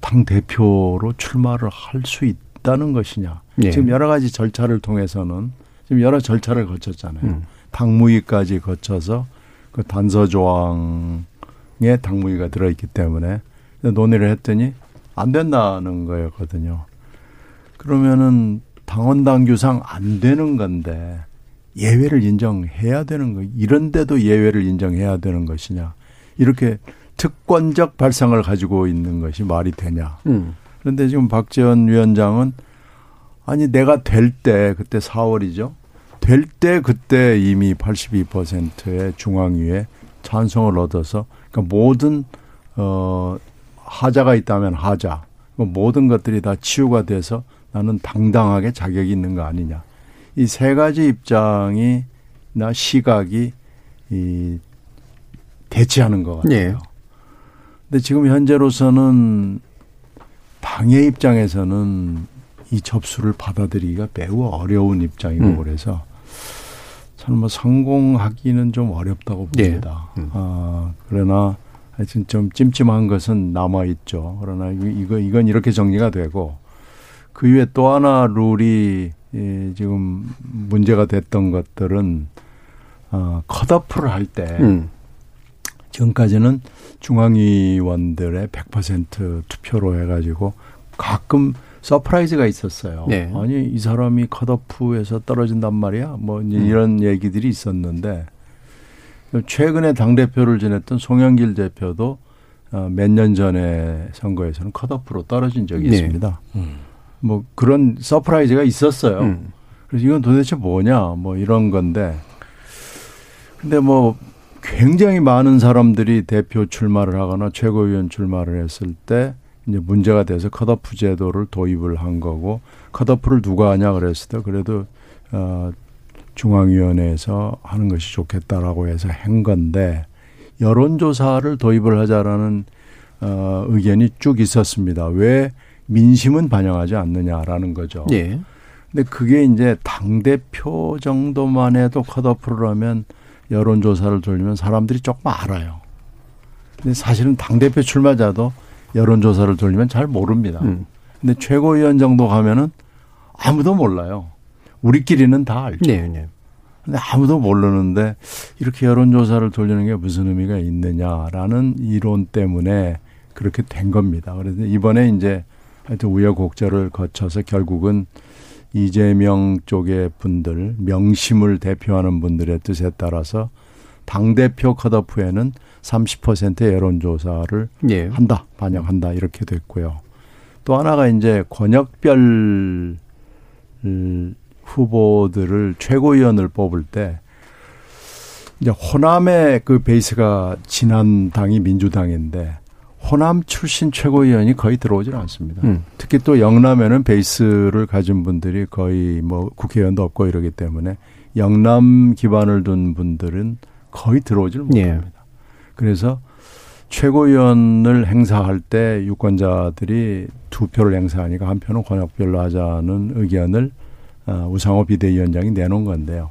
당 대표로 출마를 할 수 있다는 것이냐. 예. 지금 여러 가지 절차를 통해서는 지금 여러 절차를 거쳤잖아요. 음. 당무위까지 거쳐서 그 단서 조항 에 당무위가 들어있기 때문에 논의를 했더니 안 된다는 거였거든요. 그러면은 당원 당규상 안 되는 건데 예외를 인정해야 되는 거 이런데도 예외를 인정해야 되는 것이냐 이렇게 특권적 발상을 가지고 있는 것이 말이 되냐 음. 그런데 지금 박지원 위원장은 아니 내가 될 때 그때 4월이죠. 될 때 그때 이미 82%의 중앙위에 찬성을 얻어서 그러니까 모든 어 하자가 있다면 하자 그 모든 것들이 다 치유가 돼서 나는 당당하게 자격이 있는 거 아니냐. 이 세 가지 입장이 나 시각이 이 대치하는 것 같아요. 예. 근데 지금 현재로서는 당의 입장에서는 이 접수를 받아들이기가 매우 어려운 입장이고 음. 그래서 저는 뭐 성공하기는 좀 어렵다고 예. 봅니다. 음. 아, 그러나 하여튼 좀 찜찜한 것은 남아 있죠. 그러나 이거 이건 이렇게 정리가 되고 그 위에 또 하나 룰이 예, 지금 문제가 됐던 것들은 어, 컷오프를 할때 음. 지금까지는 중앙위원들의 100% 투표로 해가지고 가끔 surprise가 있었어요. 네. 아니 이 사람이 컷오프에서 떨어진단 말이야. 뭐 음. 이런 얘기들이 있었는데 최근에 당 대표를 지냈던 송영길 대표도 어, 몇년 전에 선거에서는 컷오프로 떨어진 적이 네. 있습니다. 음. 뭐 그런 surprise가 있었어요. 음. 그래서 이건 도대체 뭐냐 뭐 이런 건데 근데 뭐 굉장히 많은 사람들이 대표 출마를 하거나 최고위원 출마를 했을 때 이제 문제가 돼서 컷오프 제도를 도입을 한 거고 컷오프를 누가 하냐 그랬을 때 그래도 어 중앙위원회에서 하는 것이 좋겠다라고 해서 한 건데 여론조사를 도입을 하자라는 어 의견이 쭉 있었습니다. 왜 민심은 반영하지 않느냐라는 거죠. 예. 근데 그게 이제 당 대표 정도만 해도 컷오프를 하면 여론조사를 돌리면 사람들이 조금 알아요. 근데 사실은 당 대표 출마자도 여론조사를 돌리면 잘 모릅니다. 음. 근데 최고위원 정도 가면은 아무도 몰라요. 우리끼리는 다 알죠. 네, 네. 근데 아무도 모르는데 이렇게 여론조사를 돌리는 게 무슨 의미가 있느냐라는 이론 때문에 그렇게 된 겁니다. 그래서 이번에 이제 하여튼 우여곡절을 거쳐서 결국은 이재명 쪽의 분들, 명심을 대표하는 분들의 뜻에 따라서 당대표 컷오프에는 30%의 여론조사를 예. 한다, 반영한다, 이렇게 됐고요. 또 하나가 이제 권역별 후보들을 최고위원을 뽑을 때 이제 호남의 그 베이스가 지난 당이 민주당인데 호남 출신 최고위원이 거의 들어오질 않습니다. 음. 특히 또 영남에는 베이스를 가진 분들이 거의 뭐 국회의원도 없고 이러기 때문에 영남 기반을 둔 분들은 거의 들어오질 예. 못합니다. 예. 그래서 최고위원을 행사할 때 유권자들이 두 표를 행사하니까 한 표는 권역별로 하자는 의견을 어, 우상호 비대위원장이 내놓은 건데요.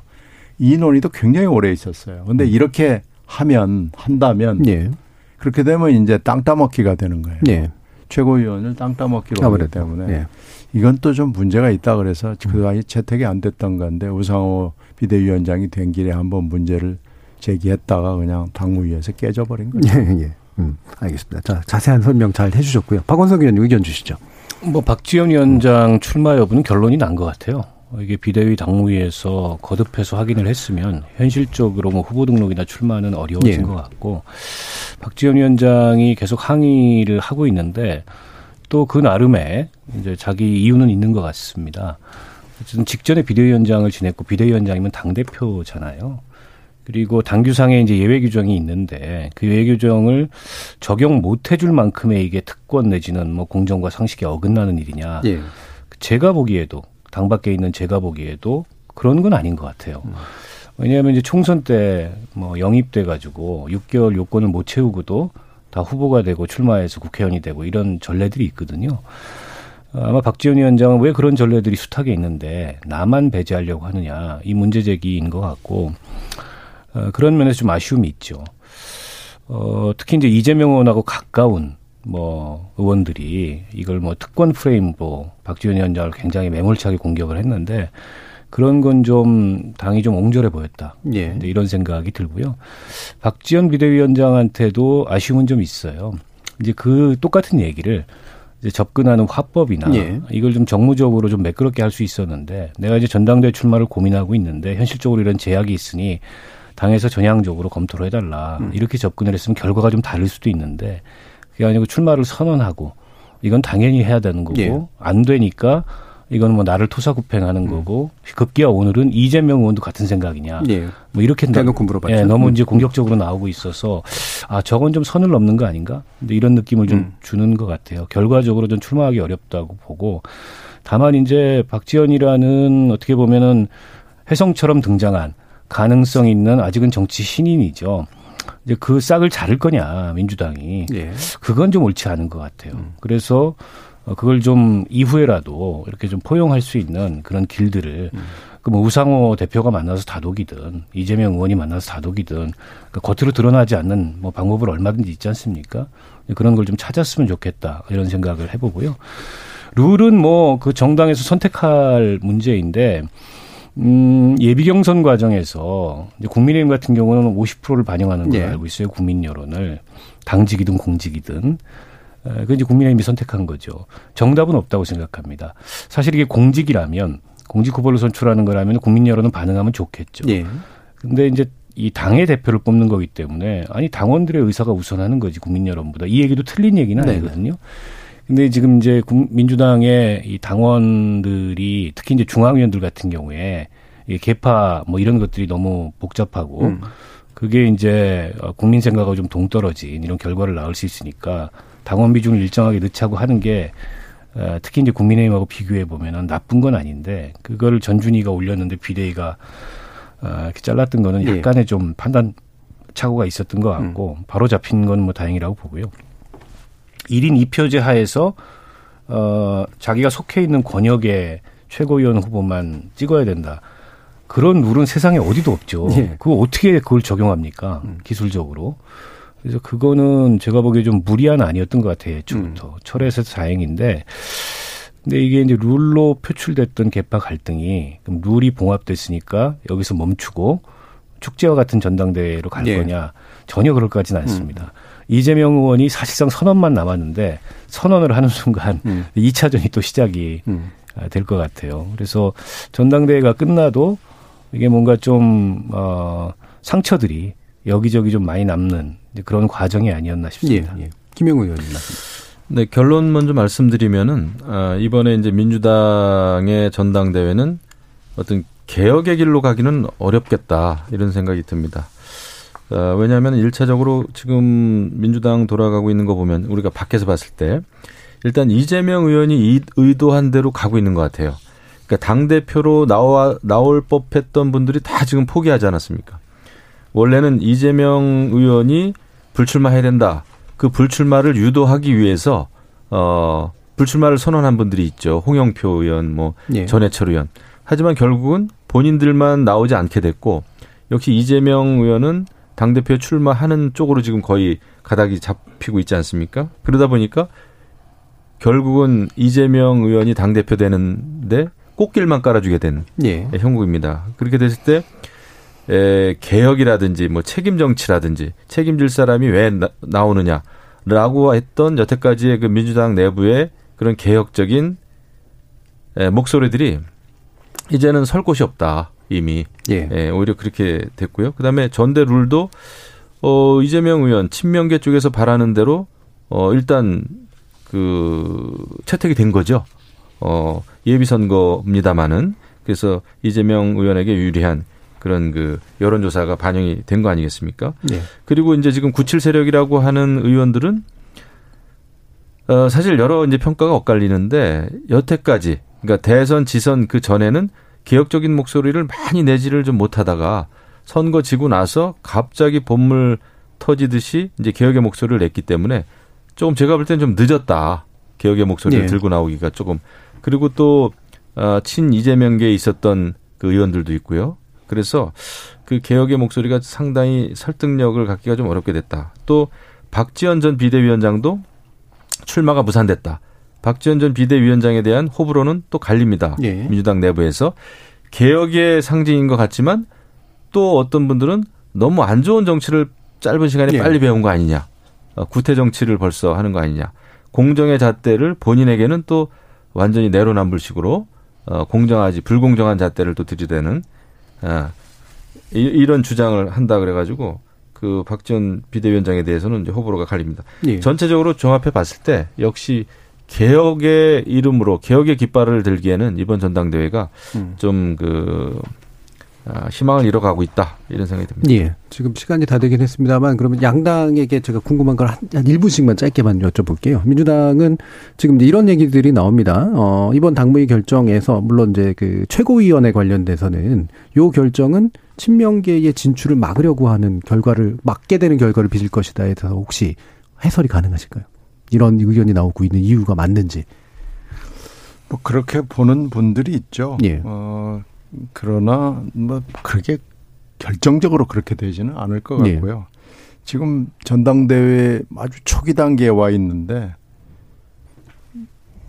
이 논의도 굉장히 오래 있었어요. 근데 음. 이렇게 하면 한다면 예. 그렇게 되면 이제 땅 따먹기가 되는 거예요. 예. 최고위원을 땅 따먹기로 하기 때문에 예. 이건 또 좀 문제가 있다 그래서 그 아이 채택이 안 됐던 건데 우상호 비대위원장이 된 길에 한번 문제를 제기했다가 그냥 당무위에서 깨져버린 거죠. 예, 예. 음, 알겠습니다. 자, 자세한 설명 잘 해주셨고요. 박원석 의원님 의견 주시죠. 뭐 박지원 위원장 출마 여부는 결론이 난 것 같아요. 이게 비대위 당무위에서 거듭해서 확인을 했으면 현실적으로 뭐 후보 등록이나 출마는 어려워진 예. 것 같고 박지원 위원장이 계속 항의를 하고 있는데 또 그 나름의 이제 자기 이유는 있는 것 같습니다. 어쨌든 직전에 비대위원장을 지냈고 비대위원장이면 당 대표잖아요. 그리고 당규상에 이제 예외 규정이 있는데 그 예외 규정을 적용 못 해줄 만큼의 이게 특권 내지는 뭐 공정과 상식에 어긋나는 일이냐. 예. 제가 보기에도 당 밖에 있는 제가 보기에도 그런 건 아닌 것 같아요. 음. 왜냐하면 이제 총선 때 뭐 영입돼 가지고 6개월 요건을 못 채우고도 다 후보가 되고 출마해서 국회의원이 되고 이런 전례들이 있거든요. 아마 박지원 위원장은 왜 그런 전례들이 숱하게 있는데 나만 배제하려고 하느냐 이 문제 제기인 것 같고 어, 그런 면에서 좀 아쉬움이 있죠. 어, 특히 이제 이재명 의원하고 가까운 뭐 의원들이 이걸 뭐 특권 프레임으로 박지원 위원장을 굉장히 매몰차게 공격을 했는데 그런 건 좀 당이 좀 옹졸해 보였다. 예. 이런 생각이 들고요. 박지원 비대위원장한테도 아쉬움은 좀 있어요. 이제 그 똑같은 얘기를 이제 접근하는 화법이나 예. 이걸 좀 정무적으로 좀 매끄럽게 할 수 있었는데 내가 이제 전당대 출마를 고민하고 있는데 현실적으로 이런 제약이 있으니 당에서 전향적으로 검토를 해달라 음. 이렇게 접근을 했으면 결과가 좀 다를 수도 있는데 그게 아니고 출마를 선언하고 이건 당연히 해야 되는 거고 예. 안 되니까 이건 뭐 나를 토사구팽하는 음. 거고 급기야 오늘은 이재명 의원도 같은 생각이냐 예. 뭐 이렇게 대놓고 물어봤죠. 예, 너무 이제 공격적으로 나오고 있어서 아 저건 좀 선을 넘는 거 아닌가 이제 이런 느낌을 좀 음. 주는 것 같아요. 결과적으로 좀 출마하기 어렵다고 보고 다만 이제 박지원이라는 어떻게 보면은 혜성처럼 등장한 가능성 있는 아직은 정치 신인이죠. 이제 그 싹을 자를 거냐 민주당이 예. 그건 좀 옳지 않은 것 같아요. 음. 그래서 어, 그걸 좀 이후에라도 이렇게 좀 포용할 수 있는 그런 길들을 음. 그뭐 우상호 대표가 만나서 다독이든 이재명 의원이 만나서 다독이든 그 겉으로 드러나지 않는 뭐 방법을 얼마든지 있지 않습니까? 그런 걸 좀 찾았으면 좋겠다 이런 생각을 해보고요. 룰은 뭐 그 정당에서 선택할 문제인데 음, 예비 경선 과정에서 이제 국민의힘 같은 경우는 50%를 반영하는 걸로 예. 알고 있어요. 국민 여론을 당직이든 공직이든. 에, 그 이제 국민의힘이 선택한 거죠. 정답은 없다고 생각합니다. 사실 이게 공직이라면 공직 후보를 선출하는 거라면 국민 여론은 반응하면 좋겠죠. 예. 근데 이제 이 당의 대표를 뽑는 거기 때문에 아니 당원들의 의사가 우선하는 거지 국민 여론보다 이 얘기도 틀린 얘기는 네. 아니거든요. 근데 지금 이제 국- 민주당의 이 당원들이 특히 이제 중앙위원들 같은 경우에 이 개파 뭐 이런 것들이 너무 복잡하고 음. 그게 이제 어, 국민 생각하고 좀 동떨어진 이런 결과를 낳을 수 있으니까 당원 비중을 일정하게 늦추고 하는 게 어, 특히 이제 국민의힘하고 비교해 보면은 나쁜 건 아닌데 그거를 전준희가 올렸는데 비대위가 어, 이렇게 잘랐던 거는 예. 약간의 좀 판단 착오가 있었던 것 같고 바로 잡힌 건 뭐 다행이라고 보고요. 1인 2표제 하에서 어 자기가 속해 있는 권역의 최고위원 후보만 찍어야 된다. 그런 룰은 세상에 어디도 없죠. 예. 그거 어떻게 그걸 적용합니까? 기술적으로. 그래서 그거는 제가 보기에 좀 무리한 아니었던 것 같아요. 애초부터. 철회해서 다행인데 근데 이게 이제 룰로 표출됐던 개파 갈등이 그럼 룰이 봉합됐으니까 여기서 멈추고 축제와 같은 전당대회로 갈 예. 거냐 전혀 그럴 것 같지는 않습니다. 이재명 의원이 사실상 선언만 남았는데 선언을 하는 순간 음. 이 2차전이 또 시작이 음. 될것 같아요. 그래서 전당대회가 끝나도 이게 뭔가 좀 어, 상처들이 여기저기 좀 많이 남는 이제 그런 과정이 아니었나 싶습니다. 예, 예. 김영우 의원님 말씀. 네, 결론 먼저 말씀드리면은 아, 이번에 이제 민주당의 전당대회는 어떤 개혁의 길로 가기는 어렵겠다 이런 생각이 듭니다. 어, 왜냐하면 일차적으로 지금 민주당 돌아가고 있는 거 보면 우리가 밖에서 봤을 때 일단 이재명 의원이 이- 의도한 대로 가고 있는 것 같아요. 그러니까 당 대표로 나와 나올 법했던 분들이 다 지금 포기하지 않았습니까? 원래는 이재명 의원이 불출마해야 된다. 그 불출마를 유도하기 위해서 어 불출마를 선언한 분들이 있죠. 홍영표 의원, 뭐 예. 전해철 의원. 하지만 결국은 본인들만 나오지 않게 됐고 역시 이재명 의원은 당 대표 출마하는 쪽으로 지금 거의 가닥이 잡히고 있지 않습니까? 그러다 보니까 결국은 이재명 의원이 당 대표 되는데 꽃길만 깔아주게 된 예. 형국입니다. 그렇게 됐을 때 에, 개혁이라든지 뭐 책임 정치라든지 책임질 사람이 왜 나, 나오느냐라고 했던 여태까지의 그 민주당 내부의 그런 개혁적인 에, 목소리들이 이제는 설 곳이 없다 이미 예. 예, 오히려 그렇게 됐고요. 그다음에 전대 룰도 어 이재명 의원 친명계 쪽에서 바라는 대로 어 일단 그 채택이 된 거죠. 어 예비 선거입니다마는 그래서 이재명 의원에게 유리한 그런 그 여론조사가 반영이 된 거 아니겠습니까? 예. 그리고 이제 지금 97 세력이라고 하는 의원들은 어 사실 여러 이제 평가가 엇갈리는데 여태까지 그러니까 대선 지선 그 전에는 개혁적인 목소리를 많이 내지를 좀 못하다가 선거 지고 나서 갑자기 본물 터지듯이 이제 개혁의 목소리를 냈기 때문에 조금 제가 볼 때는 좀 늦었다. 개혁의 목소리를 예. 들고 나오기가 조금 그리고 또 어, 친 이재명계에 있었던 그 의원들도 있고요. 그래서 그 개혁의 목소리가 상당히 설득력을 갖기가 좀 어렵게 됐다. 또 박지원 전 비대위원장도 출마가 무산됐다. 박지원 전 비대위원장에 대한 호불호는 또 갈립니다. 예. 민주당 내부에서 개혁의 상징인 것 같지만 또 어떤 분들은 너무 안 좋은 정치를 짧은 시간에 예. 빨리 배운 거 아니냐. 어, 구태 정치를 벌써 하는 거 아니냐. 공정의 잣대를 본인에게는 또 완전히 내로남불식으로 어, 공정하지 불공정한 잣대를 또 들이대는 아, 이, 이런 주장을 한다 그래가지고 그 박지원 비대위원장에 대해서는 이제 호불호가 갈립니다. 예. 전체적으로 종합해 봤을 때 역시 개혁의 이름으로 개혁의 깃발을 들기에는 이번 전당대회가 음. 좀그 아, 희망을 잃어가고 있다 이런 생각이 듭니다. 예. 지금 시간이 다 되긴 했습니다만 그러면 양당에게 제가 궁금한 걸 한, 한 1분씩만 짧게만 여쭤볼게요. 민주당은 지금 이런 얘기들이 나옵니다. 어, 이번 당무위 결정에서 물론 이제 그 최고위원회 관련돼서는 요 결정은 친명계의 진출을 막으려고 하는 결과를 막게 되는 결과를 빚을 것이다에 대해서 혹시 해설이 가능하실까요? 이런 의견이 나오고 있는 이유가 맞는지. 뭐 그렇게 보는 분들이 있죠. 예. 어, 그러나 뭐 그렇게 결정적으로 그렇게 되지는 않을 것 예. 같고요. 지금 전당대회 아주 초기 단계에 와 있는데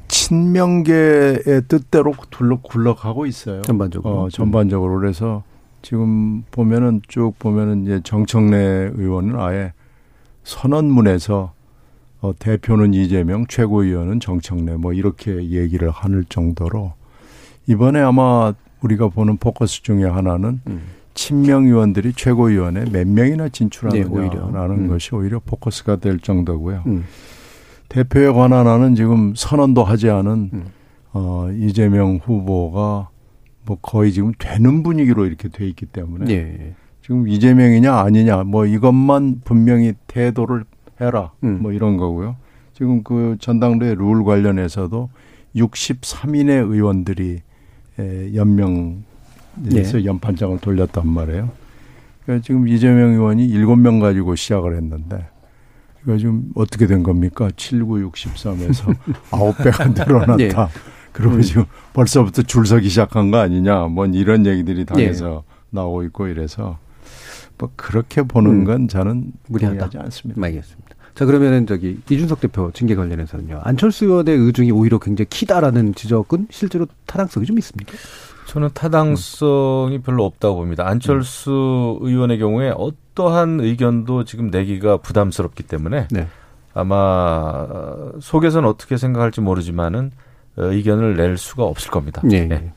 친명계의 뜻대로 둘러 굴러가고 있어요. 전반적으로. 어, 전반적으로 그래서 지금 보면은 쭉 보면은 이제 정청래 의원은 아예 선언문에서 어, 대표는 이재명, 최고위원은 정청래 뭐 이렇게 얘기를 하는 정도로 이번에 아마 우리가 보는 포커스 중에 하나는 음. 친명 의원들이 최고위원회 몇 명이나 진출하느냐라는 네, 음. 것이 오히려 포커스가 될 정도고요. 음. 대표에 관한 하는 지금 선언도 하지 않은 음. 어, 이재명 후보가 뭐 거의 지금 되는 분위기로 이렇게 돼 있기 때문에 네. 지금 이재명이냐 아니냐 뭐 이것만 분명히 태도를 해라 음. 뭐 이런 거고요. 지금 그 전당대 룰 관련해서도 63인의 의원들이 에, 연명에서 네. 연판장을 돌렸단 말이에요. 그러니까 지금 이재명 의원이 7명 가지고 시작을 했는데 이거 지금 어떻게 된 겁니까? 79, 63에서 9배가 늘어났다. 네. 그리고 음. 지금 벌써부터 줄 서기 시작한 거 아니냐. 뭐 이런 얘기들이 당에서 네. 나오고 있고 이래서 뭐 그렇게 보는 음. 건 저는 무리하지 않습니다. 알겠습니다. 자 그러면은 저기 이준석 대표 징계 관련해서는요. 안철수 의원의 의중이 오히려 굉장히 키다라는 지적은 실제로 타당성이 좀 있습니까? 저는 타당성이 음. 별로 없다고 봅니다. 안철수 음. 의원의 경우에 어떠한 의견도 지금 내기가 부담스럽기 때문에 네. 아마 속에서는 어떻게 생각할지 모르지만은 의견을 낼 수가 없을 겁니다. 네. 네.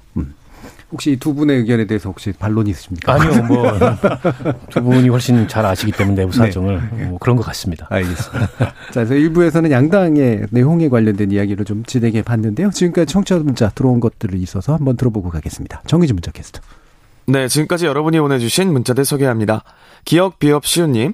음. 혹시 두 분의 의견에 대해서 혹시 반론이 있으십니까? 아니요, 뭐 두 분이 훨씬 잘 아시기 때문에 내부 사정을 네. 뭐 그런 것 같습니다. 알겠습니다. 자, 그래서 일부에서는 양당의 내용에 관련된 이야기를 좀 진행해 봤는데요. 지금까지 청취자 문자 들어온 것들을 있어서 한번 들어보고 가겠습니다. 정의지 문자 캐스터. 네, 지금까지 여러분이 보내주신 문자들 소개합니다. 기억 비업 시우님.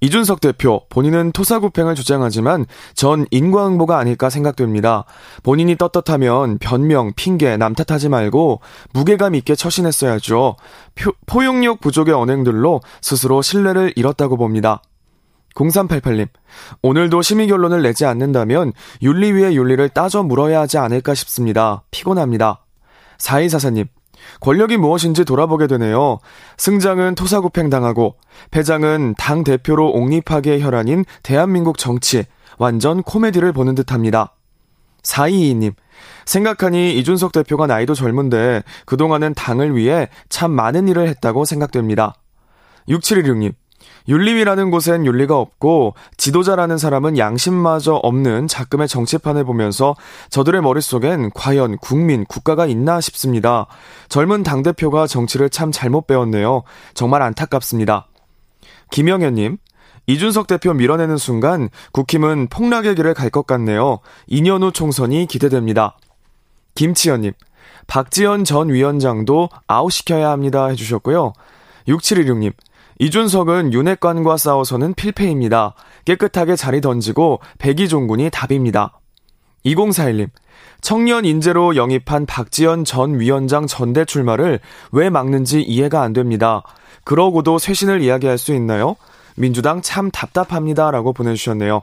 이준석 대표, 본인은 토사구팽을 주장하지만 전 인과응보가 아닐까 생각됩니다. 본인이 떳떳하면 변명, 핑계, 남 탓하지 말고 무게감 있게 처신했어야죠. 표, 포용력 부족의 언행들로 스스로 신뢰를 잃었다고 봅니다. 0388님, 오늘도 심의 결론을 내지 않는다면 윤리위의 윤리를 따져 물어야 하지 않을까 싶습니다. 피곤합니다. 4244님, 권력이 무엇인지 돌아보게 되네요. 승장은 토사구팽 당하고 패장은 당 대표로 옹립하게 혈안인 대한민국 정치 완전 코미디를 보는 듯합니다. 422님 생각하니 이준석 대표가 나이도 젊은데 그동안은 당을 위해 참 많은 일을 했다고 생각됩니다. 6716님 윤리위라는 곳엔 윤리가 없고 지도자라는 사람은 양심마저 없는 작금의 정치판을 보면서 저들의 머릿속엔 과연 국민, 국가가 있나 싶습니다. 젊은 당대표가 정치를 참 잘못 배웠네요. 정말 안타깝습니다. 김영현님, 이준석 대표 밀어내는 순간 국힘은 폭락의 길을 갈 것 같네요. 2년 후 총선이 기대됩니다. 김치현님, 박지원 전 위원장도 아웃시켜야 합니다 해주셨고요. 6716님, 이준석은 윤핵관과 싸워서는 필패입니다. 깨끗하게 자리 던지고 백이종군이 답입니다. 2041님, 청년 인재로 영입한 박지원 전 위원장 전대 출마를 왜 막는지 이해가 안 됩니다. 그러고도 쇄신을 이야기할 수 있나요? 민주당 참 답답합니다. 라고 보내주셨네요.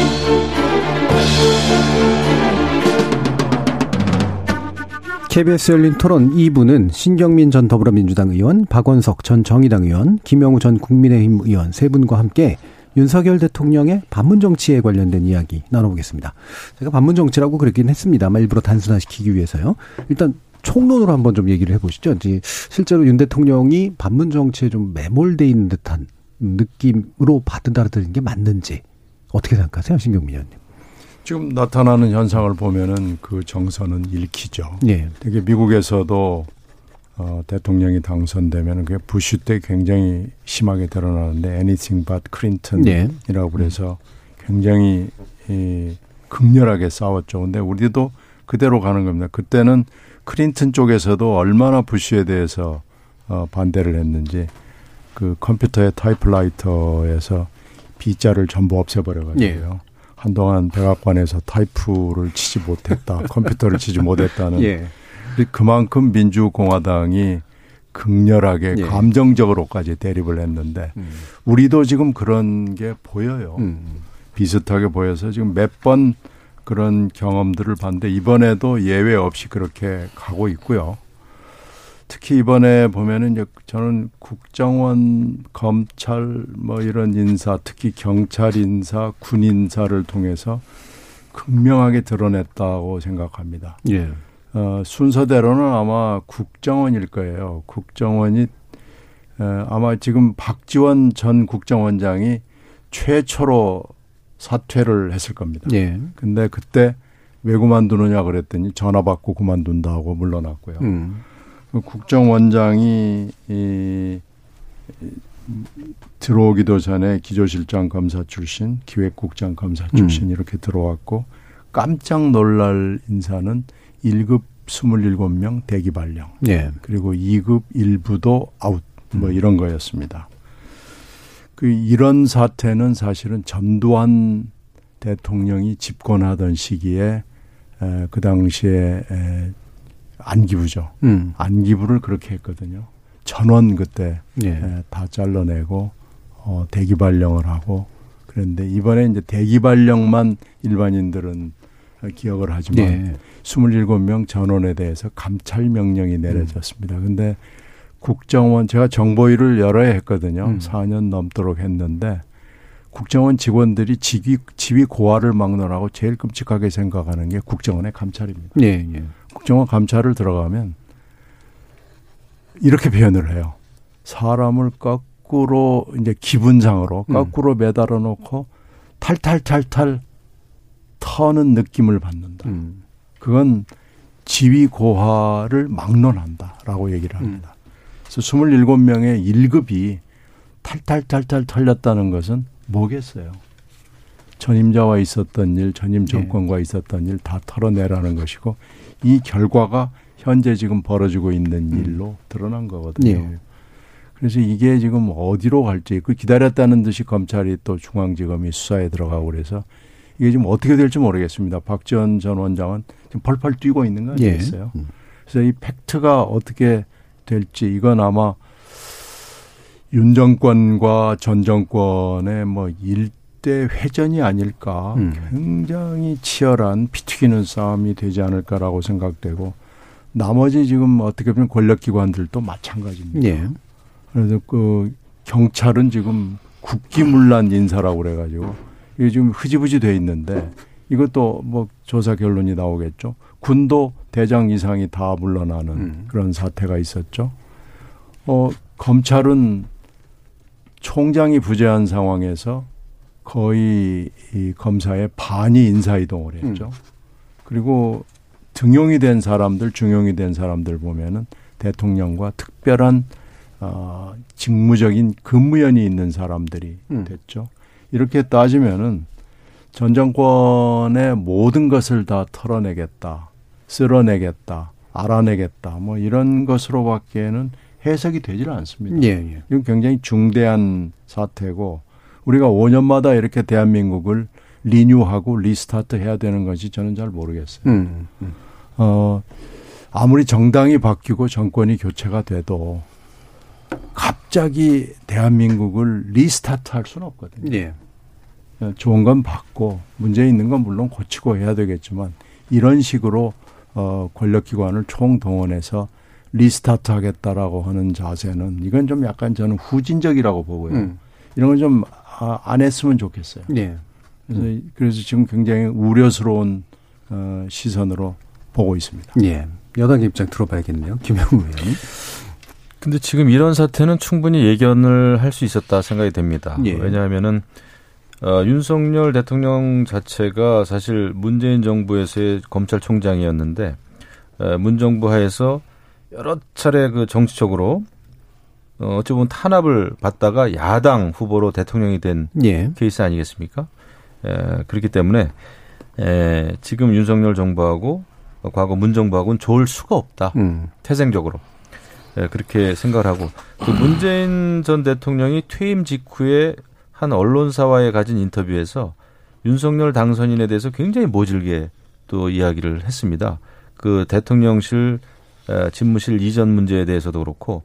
KBS 열린 토론 2부는 신경민 전 더불어민주당 의원, 박원석 전 정의당 의원, 김영우 전 국민의힘 의원 세 분과 함께 윤석열 대통령의 반문 정치에 관련된 이야기 나눠보겠습니다. 제가 반문 정치라고 그랬긴 했습니다만 일부러 단순화시키기 위해서요. 일단 총론으로 한번 좀 얘기를 해보시죠. 이제 실제로 윤 대통령이 반문 정치에 좀 매몰돼 있는 듯한 느낌으로 받은다는 게 맞는지 어떻게 생각하세요, 신경민 의원님? 지금 나타나는 현상을 보면은 그 정서는 읽히죠. 예. 되게 미국에서도 어, 대통령이 당선되면 그게 부시 때 굉장히 심하게 드러나는데 anything but Clinton이라고 네. 그래서 굉장히 이, 극렬하게 싸웠죠. 근데 우리도 그대로 가는 겁니다. 그때는 클린턴 쪽에서도 얼마나 부시에 대해서 어, 반대를 했는지 그 컴퓨터의 타이프라이터에서 B자를 전부 없애버려가지고요. 예. 한동안 백악관에서 타이프를 치지 못했다, 컴퓨터를 치지 못했다는 예. 그만큼 민주공화당이 극렬하게 예. 감정적으로까지 대립을 했는데 음. 우리도 지금 그런 게 보여요. 음. 비슷하게 보여서 지금 몇 번 그런 경험들을 봤는데 이번에도 예외 없이 그렇게 가고 있고요. 특히 이번에 보면은 이제 저는 국정원, 검찰 뭐 이런 인사, 특히 경찰 인사, 군 인사를 통해서 극명하게 드러냈다고 생각합니다. 예. 어, 순서대로는 아마 국정원일 거예요. 국정원이 어, 아마 지금 박지원 전 국정원장이 최초로 사퇴를 했을 겁니다. 예. 근데 그때 왜 그만두느냐 그랬더니 전화 받고 그만둔다고 물러났고요. 음. 그 국정원장이 이, 들어오기도 전에 기조실장 검사 출신, 기획국장 검사 출신 음. 이렇게 들어왔고 깜짝 놀랄 인사는 1급 27명 대기 발령. 예. 그리고 2급 일부도 아웃 뭐 음. 이런 거였습니다. 그 이런 사태는 사실은 전두환 대통령이 집권하던 시기에 에, 그 당시에 에, 안기부죠. 음. 안기부를 그렇게 했거든요. 전원 그때 예. 에, 다 잘라내고 어, 대기 발령을 하고 그런데 이번에 이제 대기 발령만 일반인들은 기억을 하지만 예. 27명 전원에 대해서 감찰 명령이 내려졌습니다. 음. 근데 국정원 제가 정보위를 여러 해 했거든요. 음. 4년 넘도록 했는데 국정원 직원들이 지위 지위 고하를 막론하고 제일 끔찍하게 생각하는 게 국정원의 감찰입니다. 예, 예. 국정원 감찰을 들어가면 이렇게 표현을 해요. 사람을 거꾸로 이제 기분상으로 음. 거꾸로 음. 매달아 놓고 탈탈탈탈 터는 느낌을 받는다. 음. 그건 지위 고하를 막론한다라고 얘기를 합니다. 음. 그래서 27명의 1급이 탈탈탈탈 털렸다는 것은 뭐겠어요? 전임자와 있었던 일, 전임 네. 정권과 네. 있었던 일 다 털어내라는 것이고 이 결과가 현재 지금 벌어지고 있는 음. 일로 드러난 거거든요. 네. 그래서 이게 지금 어디로 갈지 그 기다렸다는 듯이 검찰이 또 중앙지검이 수사에 들어가고 그래서 이게 지금 어떻게 될지 모르겠습니다. 박지원 전 원장은 지금 펄펄 뛰고 있는 거 아니겠어요? 네. 그래서 이 팩트가 어떻게 될지 이건 아마 윤 정권과 전 정권의 뭐 일 대 회전이 아닐까 음. 굉장히 치열한 피 튀기는 싸움이 되지 않을까라고 생각되고 나머지 지금 어떻게 보면 권력기관들도 마찬가지입니다. 예. 그래서 그 경찰은 지금 국기문란 인사라고 그래가지고 이게 지금 흐지부지 돼 있는데 이것도 뭐 조사 결론이 나오겠죠. 군도 대장 이상이 다 물러나는 음. 그런 사태가 있었죠. 어, 검찰은 총장이 부재한 상황에서 거의 이 검사의 반이 인사이동을 했죠. 음. 그리고 등용이 된 사람들, 중용이 된 사람들 보면은 대통령과 특별한 어, 직무적인 근무연이 있는 사람들이 음. 됐죠. 이렇게 따지면은 전 정권의 모든 것을 다 털어내겠다, 쓸어내겠다, 알아내겠다, 뭐 이런 것으로밖에는 해석이 되질 않습니다. 예, 예. 이건 굉장히 중대한 사태고 우리가 5년마다 이렇게 대한민국을 renew하고 restart 해야 되는 것이 저는 잘 모르겠어요. 음, 음. 어, 아무리 정당이 바뀌고 정권이 교체가 돼도 갑자기 대한민국을 restart 할 수는 없거든요. 예. 좋은 건 받고 문제 있는 건 물론 고치고 해야 되겠지만 이런 식으로 어 권력기관을 총동원해서 restart 하겠다라고 하는 자세는 이건 좀 약간 저는 후진적이라고 보고요. 음. 이런 건 좀 안 했으면 좋겠어요. 네. 그래서 음. 그래서 지금 굉장히 우려스러운 어 시선으로 보고 있습니다. 예. 여당 입장 들어봐야겠네요. 김영우 의원. 근데 지금 이런 사태는 충분히 예견을 할 수 있었다 생각이 됩니다. 예. 왜냐하면은 어, 윤석열 대통령 자체가 사실 문재인 정부에서의 검찰총장이었는데 어, 문 정부 하에서 여러 차례 그 정치적으로 어, 어찌 보면 탄압을 받다가 야당 후보로 대통령이 된 예. 케이스 아니겠습니까? 에, 그렇기 때문에 에, 지금 윤석열 정부하고 과거 문 정부하고는 좋을 수가 없다. 음. 태생적으로. 에, 그렇게 생각을 하고 또 문재인 전 대통령이 퇴임 직후에 한 언론사와의 가진 인터뷰에서 윤석열 당선인에 대해서 굉장히 모질게 또 이야기를 했습니다. 그 대통령실 집무실 이전 문제에 대해서도 그렇고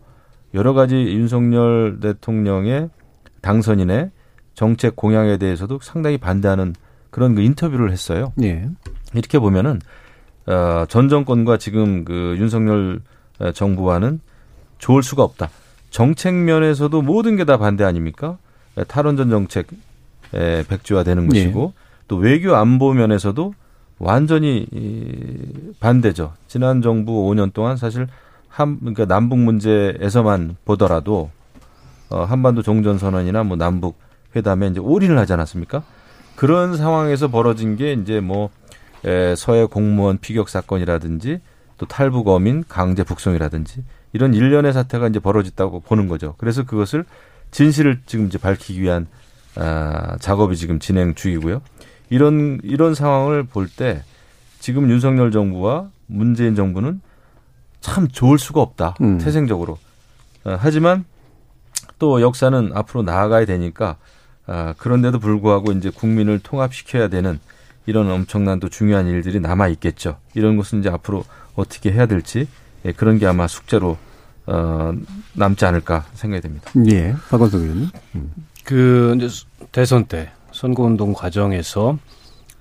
여러 가지 윤석열 대통령의 당선인의 정책 공약에 대해서도 상당히 반대하는 그런 그 인터뷰를 했어요. 예. 이렇게 보면은 어, 전 정권과 지금 그 윤석열 정부와는 좋을 수가 없다. 정책 면에서도 모든 게 다 반대 아닙니까? 탈원전 정책 백지화되는 것이고 예. 또 외교 안보 면에서도 완전히 반대죠. 지난 정부 5년 동안 사실 한 그러니까 남북 문제에서만 보더라도 어 한반도 종전 선언이나 뭐 남북 회담에 이제 올인을 하지 않았습니까? 그런 상황에서 벌어진 게 이제 뭐 에, 서해 공무원 피격 사건이라든지 또 탈북 어민 강제 북송이라든지 이런 일련의 사태가 이제 벌어졌다고 보는 거죠. 그래서 그것을 진실을 지금 이제 밝히기 위한 아, 작업이 지금 진행 중이고요. 이런 이런 상황을 볼 때 지금 윤석열 정부와 문재인 정부는 참 좋을 수가 없다. 음. 태생적으로. 어, 하지만 또 역사는 앞으로 나아가야 되니까 아, 그런데도 불구하고 이제 국민을 통합시켜야 되는 이런 엄청난 또 중요한 일들이 남아 있겠죠. 이런 것은 이제 앞으로 어떻게 해야 될지 예, 그런 게 아마 숙제로 어, 남지 않을까 생각이 됩니다. 예, 박원석 의원님. 음. 그 이제 대선 때 선거운동 과정에서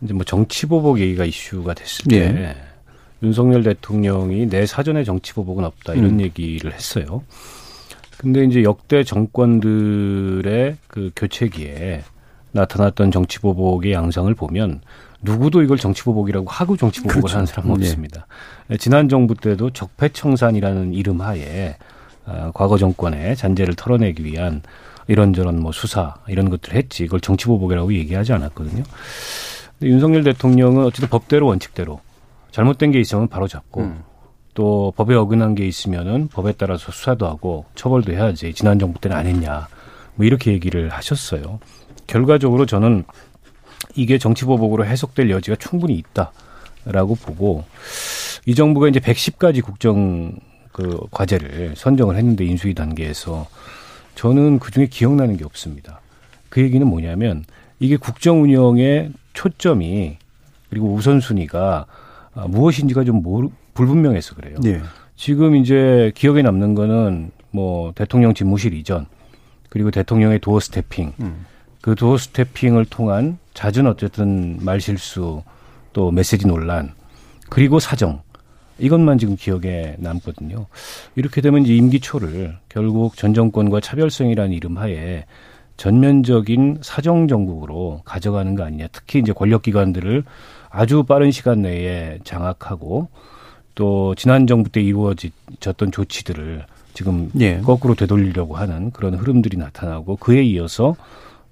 이제 뭐 정치 보복 얘기가 이슈가 됐을 때 예. 윤석열 대통령이 내 사전에 정치 보복은 없다 이런 음. 얘기를 했어요. 근데 이제 역대 정권들의 그 교체기에 나타났던 정치 보복의 양상을 보면 누구도 이걸 정치 보복이라고 하고 정치 보복을 그렇죠. 하는 사람은 네. 없습니다. 지난 정부 때도 적폐청산이라는 이름 하에 어, 과거 정권의 잔재를 털어내기 위한 이런저런 뭐 수사 이런 것들을 했지 이걸 정치 보복이라고 얘기하지 않았거든요. 근데 윤석열 대통령은 어쨌든 법대로 원칙대로 잘못된 게 있으면 바로 잡고 음. 또 법에 어긋난 게 있으면은 법에 따라서 수사도 하고 처벌도 해야지 지난 정부 때는 안 했냐 뭐 이렇게 얘기를 하셨어요. 결과적으로 저는 이게 정치보복으로 해석될 여지가 충분히 있다라고 보고 이 정부가 이제 110가지 국정 그 과제를 선정을 했는데 인수위 단계에서 저는 그 중에 기억나는 게 없습니다. 그 얘기는 뭐냐면 이게 국정 운영의 초점이 그리고 우선순위가 무엇인지가 좀 모르, 불분명해서 그래요. 네. 지금 이제 기억에 남는 거는 뭐 대통령 집무실 이전 그리고 대통령의 도어 스태핑 음. 그 도어 스태핑을 통한 잦은 어쨌든 말 실수 또 메시지 논란 그리고 사정 이것만 지금 기억에 남거든요. 이렇게 되면 이제 임기 초를 결국 전 정권과 차별성이라는 이름 하에 전면적인 사정 정국으로 가져가는 거 아니냐. 특히 이제 권력 기관들을 아주 빠른 시간 내에 장악하고 또 지난 정부 때 이루어졌던 조치들을 지금 예. 거꾸로 되돌리려고 하는 그런 흐름들이 나타나고 그에 이어서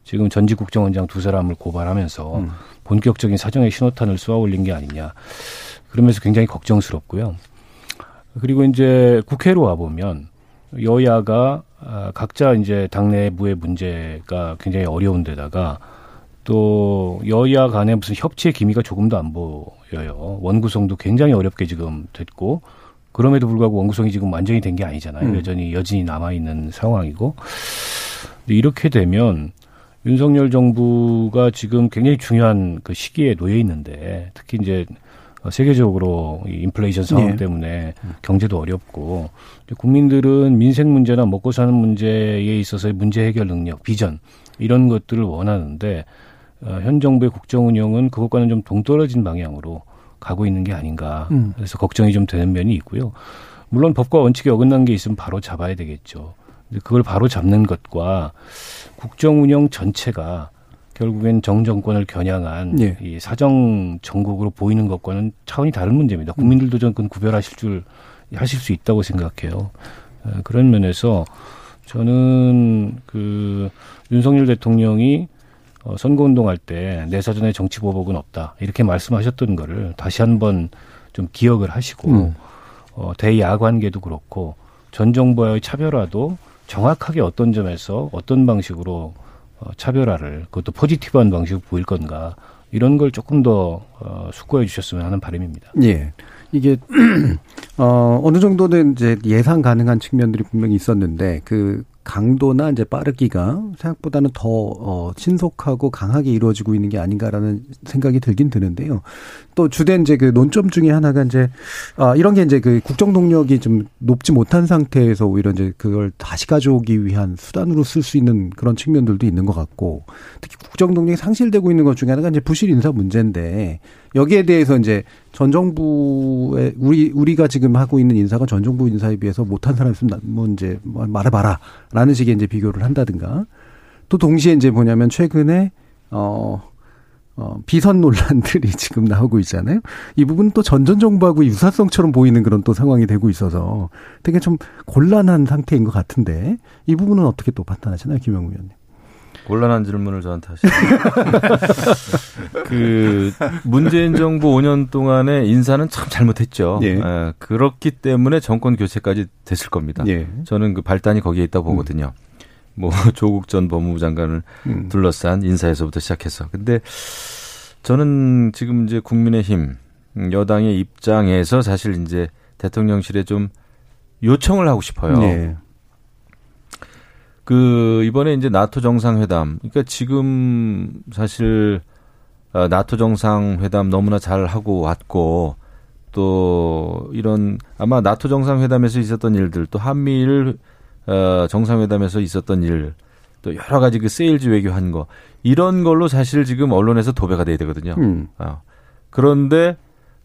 지금 전직 국정원장 두 사람을 고발하면서 음. 본격적인 사정의 신호탄을 쏘아 올린 게 아니냐. 그러면서 굉장히 걱정스럽고요. 그리고 이제 국회로 와 보면 여야가 아, 각자 이제 당내 부의 문제가 굉장히 어려운 데다가 또 여야 간에 무슨 협치의 기미가 조금도 안 보여요. 원구성도 굉장히 어렵게 지금 됐고 그럼에도 불구하고 원구성이 지금 완전히 된 게 아니잖아요. 음. 여전히 여진이 남아 있는 상황이고 이렇게 되면 윤석열 정부가 지금 굉장히 중요한 그 시기에 놓여 있는데 특히 이제 세계적으로 이 인플레이션 상황 네. 때문에 경제도 어렵고 국민들은 민생 문제나 먹고 사는 문제에 있어서의 문제 해결 능력, 비전 이런 것들을 원하는데 어, 현 정부의 국정 운영은 그것과는 좀 동떨어진 방향으로 가고 있는 게 아닌가. 음. 그래서 걱정이 좀 되는 면이 있고요. 물론 법과 원칙에 어긋난 게 있으면 바로 잡아야 되겠죠. 근데 그걸 바로 잡는 것과 국정 운영 전체가 결국엔 정정권을 겨냥한 예. 이 사정 정국으로 보이는 것과는 차원이 다른 문제입니다. 국민들도 좀 그건 구별하실 줄 하실 수 있다고 생각해요. 그런 면에서 저는 그 윤석열 대통령이 어, 선거운동할 때 내 사전에 정치 보복은 없다 이렇게 말씀하셨던 거를 다시 한번 좀 기억을 하시고 음. 어, 대야 관계도 그렇고 전 정부와의 차별화도 정확하게 어떤 점에서 어떤 방식으로 어, 차별화를 그것도 포지티브한 방식으로 보일 건가 이런 걸 조금 더 어, 숙고해 주셨으면 하는 바람입니다. 예. 이게 어 어느 정도는 이제 예상 가능한 측면들이 분명히 있었는데 그 강도나 이제 빠르기가 생각보다는 더 어, 신속하고 강하게 이루어지고 있는 게 아닌가라는 생각이 들긴 드는데요. 또 주된 이제 그 논점 중에 하나가 이제 아 이런 게 이제 그 국정 동력이 좀 높지 못한 상태에서 오히려 이제 그걸 다시 가져오기 위한 수단으로 쓸 수 있는 그런 측면들도 있는 것 같고 특히 국정 동력이 상실되고 있는 것 중에 하나가 이제 부실 인사 문제인데 여기에 대해서 이제 전 정부의 우리 우리가 지금 하고 있는 인사가 전 정부 인사에 비해서 못한 사람 있으면 뭐 이제 뭐 말해봐라라는 식의 이제 비교를 한다든가 또 동시에 이제 뭐냐면 최근에 어. 어, 비선 논란들이 지금 나오고 있잖아요. 이 부분은 또 전전 정부하고 유사성처럼 보이는 그런 또 상황이 되고 있어서 되게 좀 곤란한 상태인 것 같은데 이 부분은 어떻게 또 판단하시나요, 김영우 의원님? 곤란한 질문을 저한테 하시네요. 그 문재인 정부 5년 동안의 인사는 참 잘못했죠. 예. 에, 그렇기 때문에 정권 교체까지 됐을 겁니다. 예. 저는 그 발단이 거기에 있다고 보거든요. 음. 뭐 조국 전 법무부 장관을 음. 둘러싼 인사에서부터 시작해서. 근데 저는 지금 이제 국민의힘 여당의 입장에서 사실 이제 대통령실에 좀 요청을 하고 싶어요. 네. 그 이번에 이제 나토 정상회담. 그러니까 지금 사실 어, 나토 정상회담 너무나 잘 하고 왔고 또 이런 아마 나토 정상회담에서 있었던 일들 또 한미일 어, 정상회담에서 있었던 일, 또 여러 가지 그 세일즈 외교한 거 이런 걸로 사실 지금 언론에서 도배가 돼야 되거든요. 음. 어. 그런데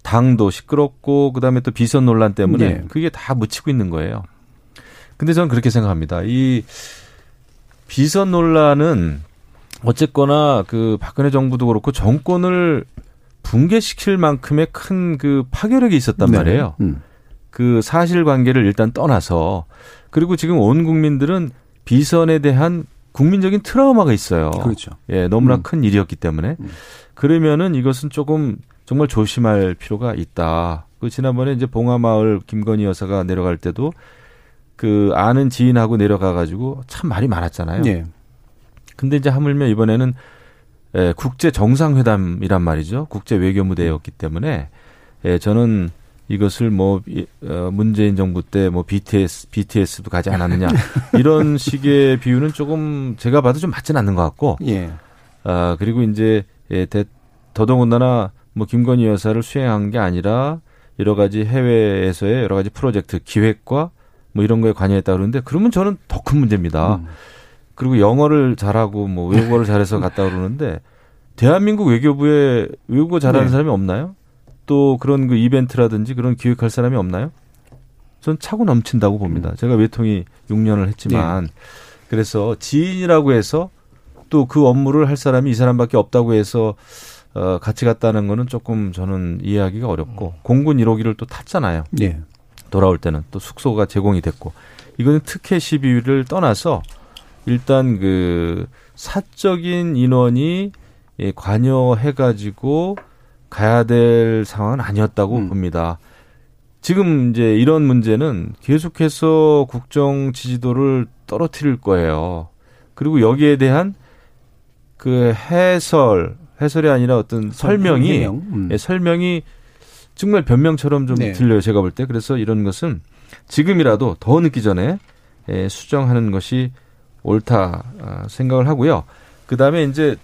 당도 시끄럽고 그다음에 또 비선 논란 때문에 네. 그게 다 묻히고 있는 거예요. 근데 저는 그렇게 생각합니다. 이 비선 논란은 어쨌거나 그 박근혜 정부도 그렇고 정권을 붕괴시킬 만큼의 큰 그 파괴력이 있었단 네. 말이에요. 음. 그 사실관계를 일단 떠나서 그리고 지금 온 국민들은 비선에 대한 국민적인 트라우마가 있어요. 그렇죠. 예, 너무나 음. 큰 일이었기 때문에 음. 그러면은 이것은 조금 정말 조심할 필요가 있다. 그 지난번에 이제 봉화마을 김건희 여사가 내려갈 때도 그 아는 지인하고 내려가 가지고 참 말이 많았잖아요. 예. 근데 이제 하물며 이번에는 예, 국제 정상회담이란 말이죠. 국제 외교 무대였기 때문에 예, 저는 이것을 뭐 어, 문재인 정부 때 뭐 BTS BTS도 가지 않았느냐 이런 식의 비유는 조금 제가 봐도 좀 맞지는 않는 것 같고 예. 아 그리고 이제 예, 대, 더더군다나 뭐 김건희 여사를 수행한 게 아니라 여러 가지 해외에서의 여러 가지 프로젝트 기획과 뭐 이런 거에 관여했다 그러는데 그러면 저는 더 큰 문제입니다. 음. 그리고 영어를 잘하고 뭐 외국어를 잘해서 갔다 그러는데 대한민국 외교부에 외국어 잘하는 네. 사람이 없나요? 또 그런 그 이벤트라든지 그런 기획할 사람이 없나요? 전 차고 넘친다고 봅니다. 제가 외통이 6년을 했지만 네. 그래서 지인이라고 해서 또 그 업무를 할 사람이 이 사람밖에 없다고 해서 어 같이 갔다는 거는 조금 저는 이해하기가 어렵고 공군 1호기를 또 탔잖아요. 네. 돌아올 때는 또 숙소가 제공이 됐고 이거는 특혜 시비를 떠나서 일단 그 사적인 인원이 예, 관여해 가지고 가야 될 상황은 아니었다고 음. 봅니다. 지금 이제 이런 문제는 계속해서 국정 지지도를 떨어뜨릴 거예요. 그리고 여기에 대한 그 해설, 해설이 아니라 어떤 설명이, 음. 예, 설명이 정말 변명처럼 좀 네. 들려요. 제가 볼 때. 그래서 이런 것은 지금이라도 더 늦기 전에 예, 수정하는 것이 옳다 아, 생각을 하고요. 그 다음에 이제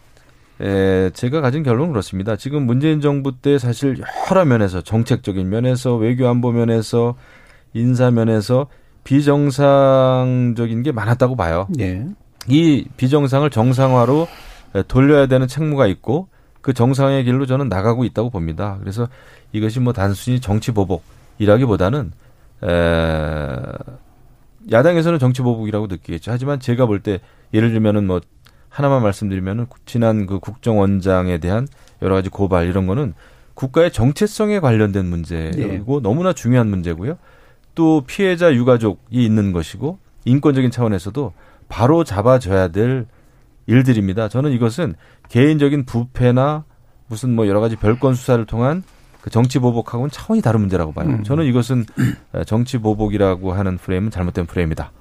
에, 제가 가진 결론은 그렇습니다. 지금 문재인 정부 때 사실 여러 면에서 정책적인 면에서 외교 안보 면에서 인사 면에서 비정상적인 게 많았다고 봐요. 네. 이 비정상을 정상화로 돌려야 되는 책무가 있고 그 정상의 길로 저는 나가고 있다고 봅니다. 그래서 이것이 뭐 단순히 정치 보복이라기보다는 에, 야당에서는 정치 보복이라고 느끼겠죠. 하지만 제가 볼 때 예를 들면은 뭐 하나만 말씀드리면은 지난 그 국정원장에 대한 여러 가지 고발 이런 거는 국가의 정체성에 관련된 문제고 네. 너무나 중요한 문제고요. 또 피해자 유가족이 있는 것이고 인권적인 차원에서도 바로 잡아줘야 될 일들입니다. 저는 이것은 개인적인 부패나 무슨 뭐 여러 가지 별건 수사를 통한 그 정치 보복하고는 차원이 다른 문제라고 봐요. 음. 저는 이것은 정치 보복이라고 하는 프레임은 잘못된 프레임이다.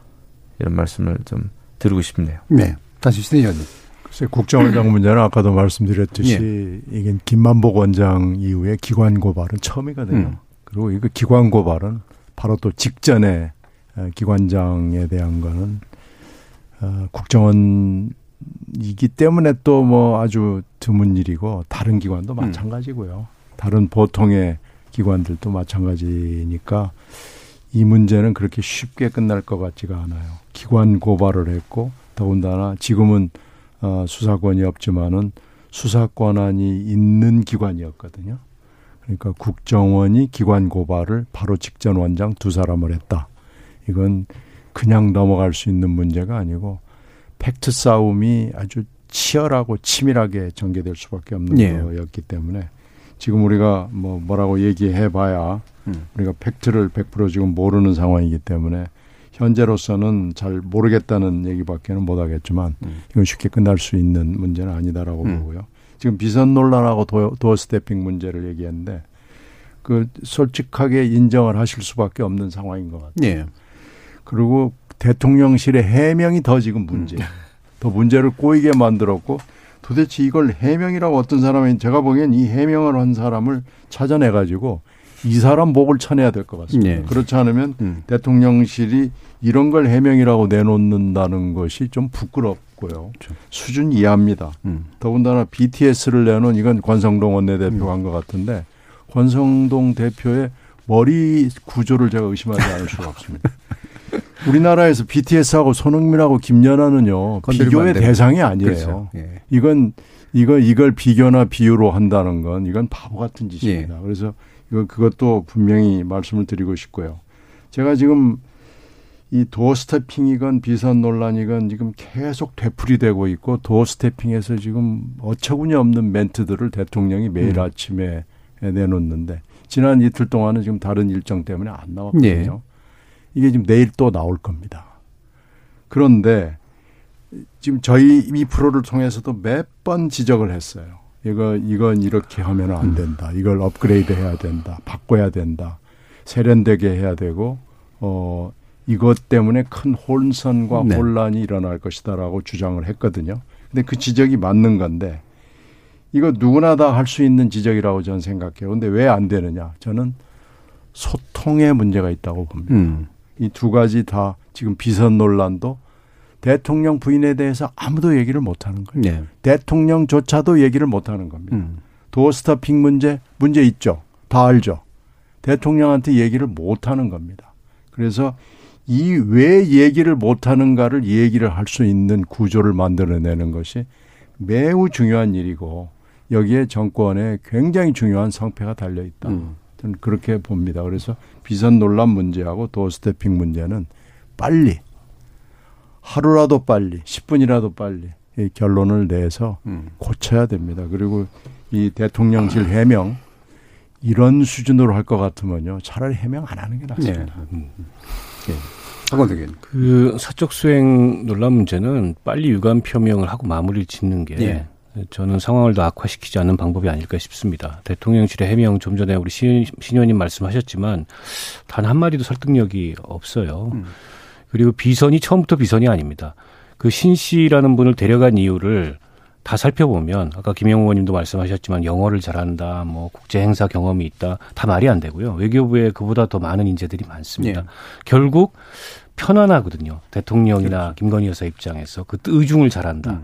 이런 말씀을 좀 드리고 싶네요. 네. 다시 신 의원님. 글쎄 국정원장 문제는 아까도 말씀드렸듯이 예. 이게 김만복 원장 이후에 기관 고발은 처음이거든요. 음. 그리고 이거 기관 고발은 바로 또 직전에 어, 기관장에 대한 거는 어, 국정원 이기 때문에 또 뭐 아주 드문 일이고 다른 기관도 마찬가지고요. 다른 보통의 기관들도 마찬가지니까 이 문제는 그렇게 쉽게 끝날 것 같지가 않아요. 기관 고발을 했고 더군다나 지금은 어, 수사권이 없지만은 수사 권한이 있는 기관이었거든요. 그러니까 국정원이 기관 고발을 바로 직전 원장 두 사람을 했다. 이건 그냥 넘어갈 수 있는 문제가 아니고 팩트 싸움이 아주 치열하고 치밀하게 전개될 수밖에 없는 예. 거였기 때문에 지금 우리가 뭐 뭐라고 얘기해 봐야 음. 우리가 fact를 100% 지금 모르는 상황이기 때문에 현재로서는 잘 모르겠다는 얘기밖에는 못 하겠지만 이건 쉽게 끝날 수 있는 문제는 아니다라고 음. 보고요. 지금 비선 논란하고 door, doorstepping 문제를 얘기했는데 그 솔직하게 인정을 하실 수밖에 없는 상황인 것 같아요. 예. 그리고 대통령실의 해명이 더 지금 문제예요. 더 문제를 꼬이게 만들었고 도대체 이걸 해명이라고 어떤 사람이 제가 보기엔 이 해명을 한 사람을 찾아내 가지고 이 사람 목을 쳐내야 될 것 같습니다. 예. 그렇지 않으면 음. 대통령실이 이런 걸 해명이라고 내놓는다는 것이 좀 부끄럽고요. 수준 이하입니다. 음. 더군다나 BTS를 내놓은 이건 권성동 원내대표가 한것 같은데 권성동 대표의 머리 구조를 제가 의심하지 않을 수가 없습니다. 우리나라에서 BTS하고 손흥민하고 김연아는요 비교의. 대상이 아니에요. 그렇죠. 예. 이건 이거 이걸 비교나 비유로 한다는 건 이건 바보 같은 예. 짓입니다. 그래서 이거 그것도 분명히 말씀을 드리고 싶고요. 제가 지금 이 도어 스태핑이건 비선 논란이건 지금 계속 되풀이되고 있고 도어 스태핑에서 지금 어처구니 없는 멘트들을 대통령이 매일 음. 아침에 내놓는데 지난 이틀 동안은 지금 다른 일정 때문에 안 나왔거든요. 예. 이게 지금 내일 또 나올 겁니다. 그런데 지금 저희 이 프로를 통해서도 몇 번 지적을 했어요. 이거 이건 이렇게 하면 안 된다. 이걸 업그레이드 해야 된다. 바꿔야 된다. 세련되게 해야 되고 어 이것 때문에 큰 혼선과 네. 혼란이 일어날 것이다라고 주장을 했거든요. 근데 그 지적이 맞는 건데 이거 누구나 다 할 수 있는 지적이라고 저는 생각해요. 근데 왜 안 되느냐? 저는 소통에 문제가 있다고 봅니다. 음. 이 두 가지 다 지금 비선 논란도 대통령 부인에 대해서 아무도 얘기를 못 하는 거예요. 네. 대통령조차도 얘기를 못 하는 겁니다. 음. 도어 스타핑 문제, 문제 있죠. 다 알죠. 대통령한테 얘기를 못 하는 겁니다. 그래서 이 왜 얘기를 못 하는가를 얘기를 할 수 있는 구조를 만들어내는 것이 매우 중요한 일이고 여기에 정권에 굉장히 중요한 성패가 달려 있다. 음. 저는 그렇게 봅니다. 그래서 비선 논란 문제하고 도어 스태핑 문제는 빨리 하루라도 빨리 10분이라도 빨리 이 결론을 내서 음. 고쳐야 됩니다. 그리고 이 대통령실 해명 이런 수준으로 할 것 같으면요 차라리 해명 안 하는 게 낫습니다. 네. 박원석 의원. 그 사적 수행 논란 문제는 빨리 유감 표명을 하고 마무리를 짓는 게 예. 저는 상황을 더 악화시키지 않는 방법이 아닐까 싶습니다. 대통령실의 해명 좀 전에 우리 신, 신 의원님 말씀하셨지만 단 한 마디도 설득력이 없어요. 음. 그리고 비선이 처음부터 비선이 아닙니다. 그 신 씨라는 분을 데려간 이유를 다 살펴보면 아까 김영호 의원님도 말씀하셨지만 영어를 잘한다, 뭐 국제 행사 경험이 있다, 다 말이 안 되고요. 외교부에 그보다 더 많은 인재들이 많습니다. 예. 결국 편안하거든요. 대통령이나 김건희 여사 입장에서 그 의중을 잘한다. 음.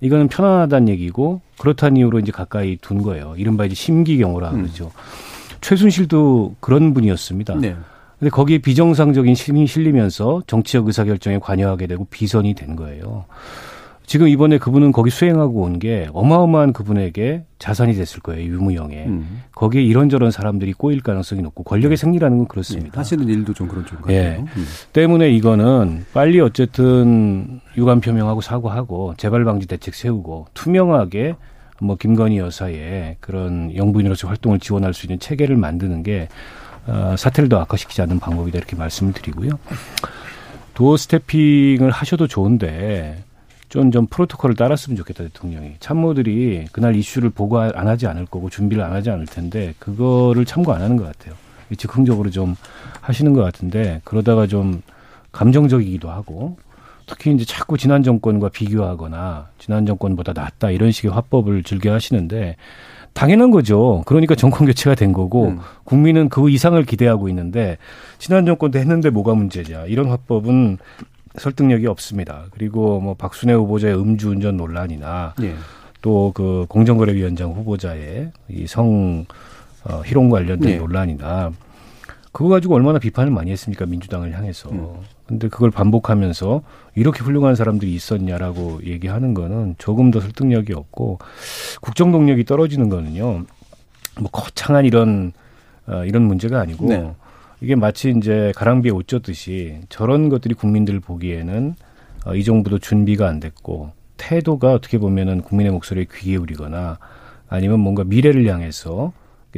이거는 편안하다는 얘기고 그렇다는 이유로 이제 가까이 둔 거예요. 이른바 이제 심기경호라 음. 그러죠. 최순실도 그런 분이었습니다. 네. 근데 거기에 비정상적인 힘이 실리면서 정치적 의사결정에 관여하게 되고 비선이 된 거예요. 지금 이번에 그분은 거기 수행하고 온 게 어마어마한 그분에게 자산이 됐을 거예요. 유무형에. 음. 거기에 이런저런 사람들이 꼬일 가능성이 높고 권력의 생리라는 건 그렇습니다. 예. 하시는 일도 좀 그런 쪽 같아요. 예. 음. 때문에 이거는 빨리 어쨌든 유감 표명하고 사과하고 재발 방지 대책 세우고 투명하게 뭐 김건희 여사의 그런 영부인으로서 활동을 지원할 수 있는 체계를 만드는 게 어, 사태를 더 악화시키지 않는 방법이다 이렇게 말씀을 드리고요. 도어 스태핑을 하셔도 좋은데 좀, 좀 프로토콜을 따랐으면 좋겠다, 대통령이. 참모들이 그날 이슈를 보고 안 하지 않을 거고 준비를 안 하지 않을 텐데 그거를 참고 안 하는 것 같아요. 즉흥적으로 좀 하시는 것 같은데 그러다가 좀 감정적이기도 하고 특히 이제 자꾸 지난 정권과 비교하거나 지난 정권보다 낫다 이런 식의 화법을 즐겨 하시는데 당연한 거죠. 그러니까 정권 교체가 된 거고 음. 국민은 그 이상을 기대하고 있는데 지난 정권도 했는데 뭐가 문제냐 이런 화법은 설득력이 없습니다. 그리고 뭐 박순애 후보자의 음주운전 논란이나 예. 또그 공정거래위원장 후보자의 이성 어, 희롱 관련된 예. 논란이나 그거 가지고 얼마나 비판을 많이 했습니까 민주당을 향해서. 음. 근데 그걸 반복하면서 이렇게 훌륭한 사람들이 있었냐라고 얘기하는 거는 조금 더 설득력이 없고 국정 동력이 떨어지는 거는요. 뭐 거창한 이런 어, 이런 문제가 아니고 네. 이게 마치 이제 가랑비에 옷 젖듯이 저런 것들이 국민들 보기에는 어, 이 정부도 준비가 안 됐고 태도가 어떻게 보면은 국민의 목소리에 귀 기울이거나 아니면 뭔가 미래를 향해서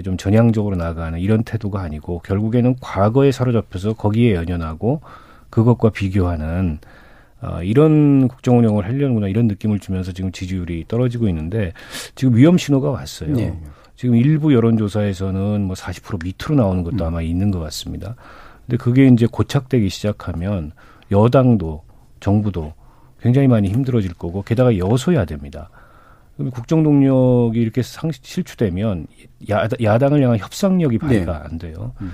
좀 전향적으로 나아가는 이런 태도가 아니고 결국에는 과거에 사로잡혀서 거기에 연연하고 그것과 비교하는 어, 이런 국정 운영을 하려는구나 이런 느낌을 주면서 지금 지지율이 떨어지고 있는데 지금 위험 신호가 왔어요. 네. 지금 일부 여론조사에서는 뭐 40% 밑으로 나오는 것도 음. 아마 있는 것 같습니다. 근데 그게 이제 고착되기 시작하면 여당도 정부도 굉장히 많이 힘들어질 거고 게다가 여소야 됩니다. 국정 동력이 이렇게 상, 실추되면 야, 야당을 향한 협상력이 발휘가 네. 안 돼요. 음.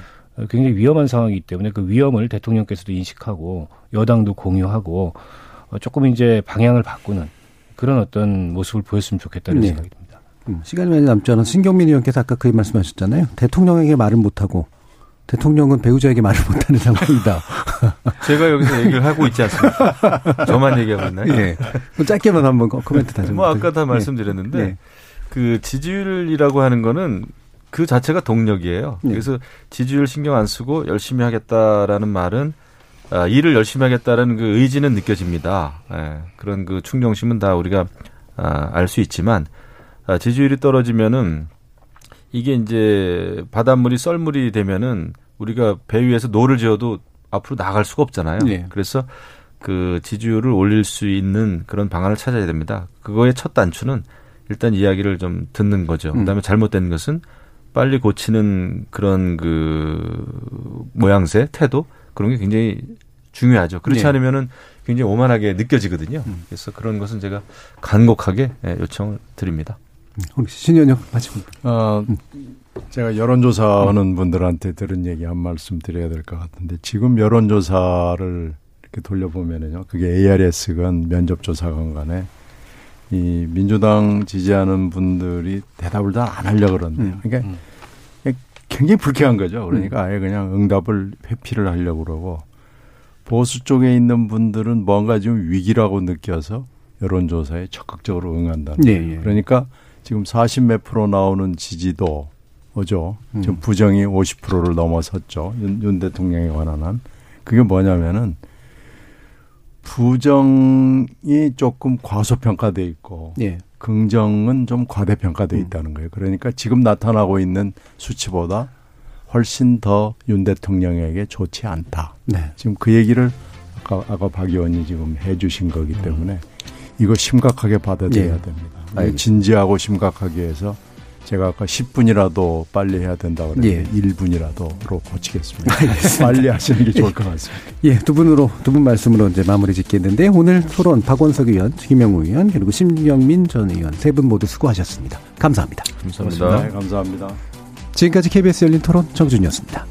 굉장히 위험한 상황이기 때문에 그 위험을 대통령께서도 인식하고 여당도 공유하고 어, 조금 이제 방향을 바꾸는 그런 어떤 모습을 보였으면 좋겠다는 네. 생각이 듭니다. 음, 시간이 많이 남지 않아서 신경민 의원께서 아까 그 말씀하셨잖아요. 대통령에게 말을 못하고 대통령은 배우자에게 말을 못하는 상황이다. 제가 여기서 얘기를 하고 있지 않습니까? 저만 얘기하고 있나요? 네. 짧게만 한번 코멘트 다시. 뭐 아까 다 네. 말씀드렸는데 네. 그 지지율이라고 하는 거는 그 자체가 동력이에요. 네. 그래서 지지율 신경 안 쓰고 열심히 하겠다라는 말은 아, 일을 열심히 하겠다는 그 의지는 느껴집니다. 예, 그런 그 충정심은 다 우리가 아, 알 수 있지만 아, 지지율이 떨어지면은 이게 이제 바닷물이 썰물이 되면은 우리가 배 위에서 노를 저어도 앞으로 나갈 수가 없잖아요. 네. 그래서 그 지지율을 올릴 수 있는 그런 방안을 찾아야 됩니다. 그거의 첫 단추는 일단 이야기를 좀 듣는 거죠. 음. 그다음에 잘못된 것은 빨리 고치는 그런 그 모양새, 태도 그런 게 굉장히 중요하죠. 그렇지 네. 않으면은 굉장히 오만하게 느껴지거든요. 음. 그래서 그런 것은 제가 간곡하게 예, 요청을 드립니다. 신현영 마치고. 어, 제가 여론조사하는 분들한테 들은 얘기 한 말씀 드려야 될 것 같은데 지금 여론조사를 이렇게 돌려보면은요, 그게 ARS건 면접조사건 간에 이 민주당 지지하는 분들이 대답을 다 안 하려고 그러는데 음. 그러니까 음. 굉장히 불쾌한 거죠. 그러니까 아예 그냥 응답을 회피를 하려고 그러고 보수 쪽에 있는 분들은 뭔가 좀 위기라고 느껴서 여론조사에 적극적으로 응한다는 네, 거예요. 네. 그러니까 지금 40 몇 프로 나오는 지지도 오죠. 음. 지금 부정이 50%를 넘어섰죠. 윤, 윤 대통령에 관한 한. 그게 뭐냐면은 부정이 조금 과소평가돼 있고 예. 긍정은 좀 과대평가돼 음. 있다는 거예요. 그러니까 지금 나타나고 있는 수치보다 훨씬 더 윤 대통령에게 좋지 않다. 네. 지금 그 얘기를 아까, 아까 박 의원이 지금 해 주신 거기 때문에 음. 이거 심각하게 받아들여야 예. 됩니다. 알겠습니다. 진지하고 심각하게 해서 제가 아까 10분이라도 빨리 해야 된다고 그랬는데 예. 1분이라도로 고치겠습니다. 알겠습니다. 빨리 하시는 게 좋을 것 같습니다. 예, 두 분으로 두 분 말씀으로 이제 마무리 짓겠는데 오늘 토론 박원석 의원, 김영우 의원 그리고 심영민 전 의원 세 분 모두 수고하셨습니다. 감사합니다. 감사합니다. 네, 감사합니다. 지금까지 KBS 열린 토론 정준이었습니다.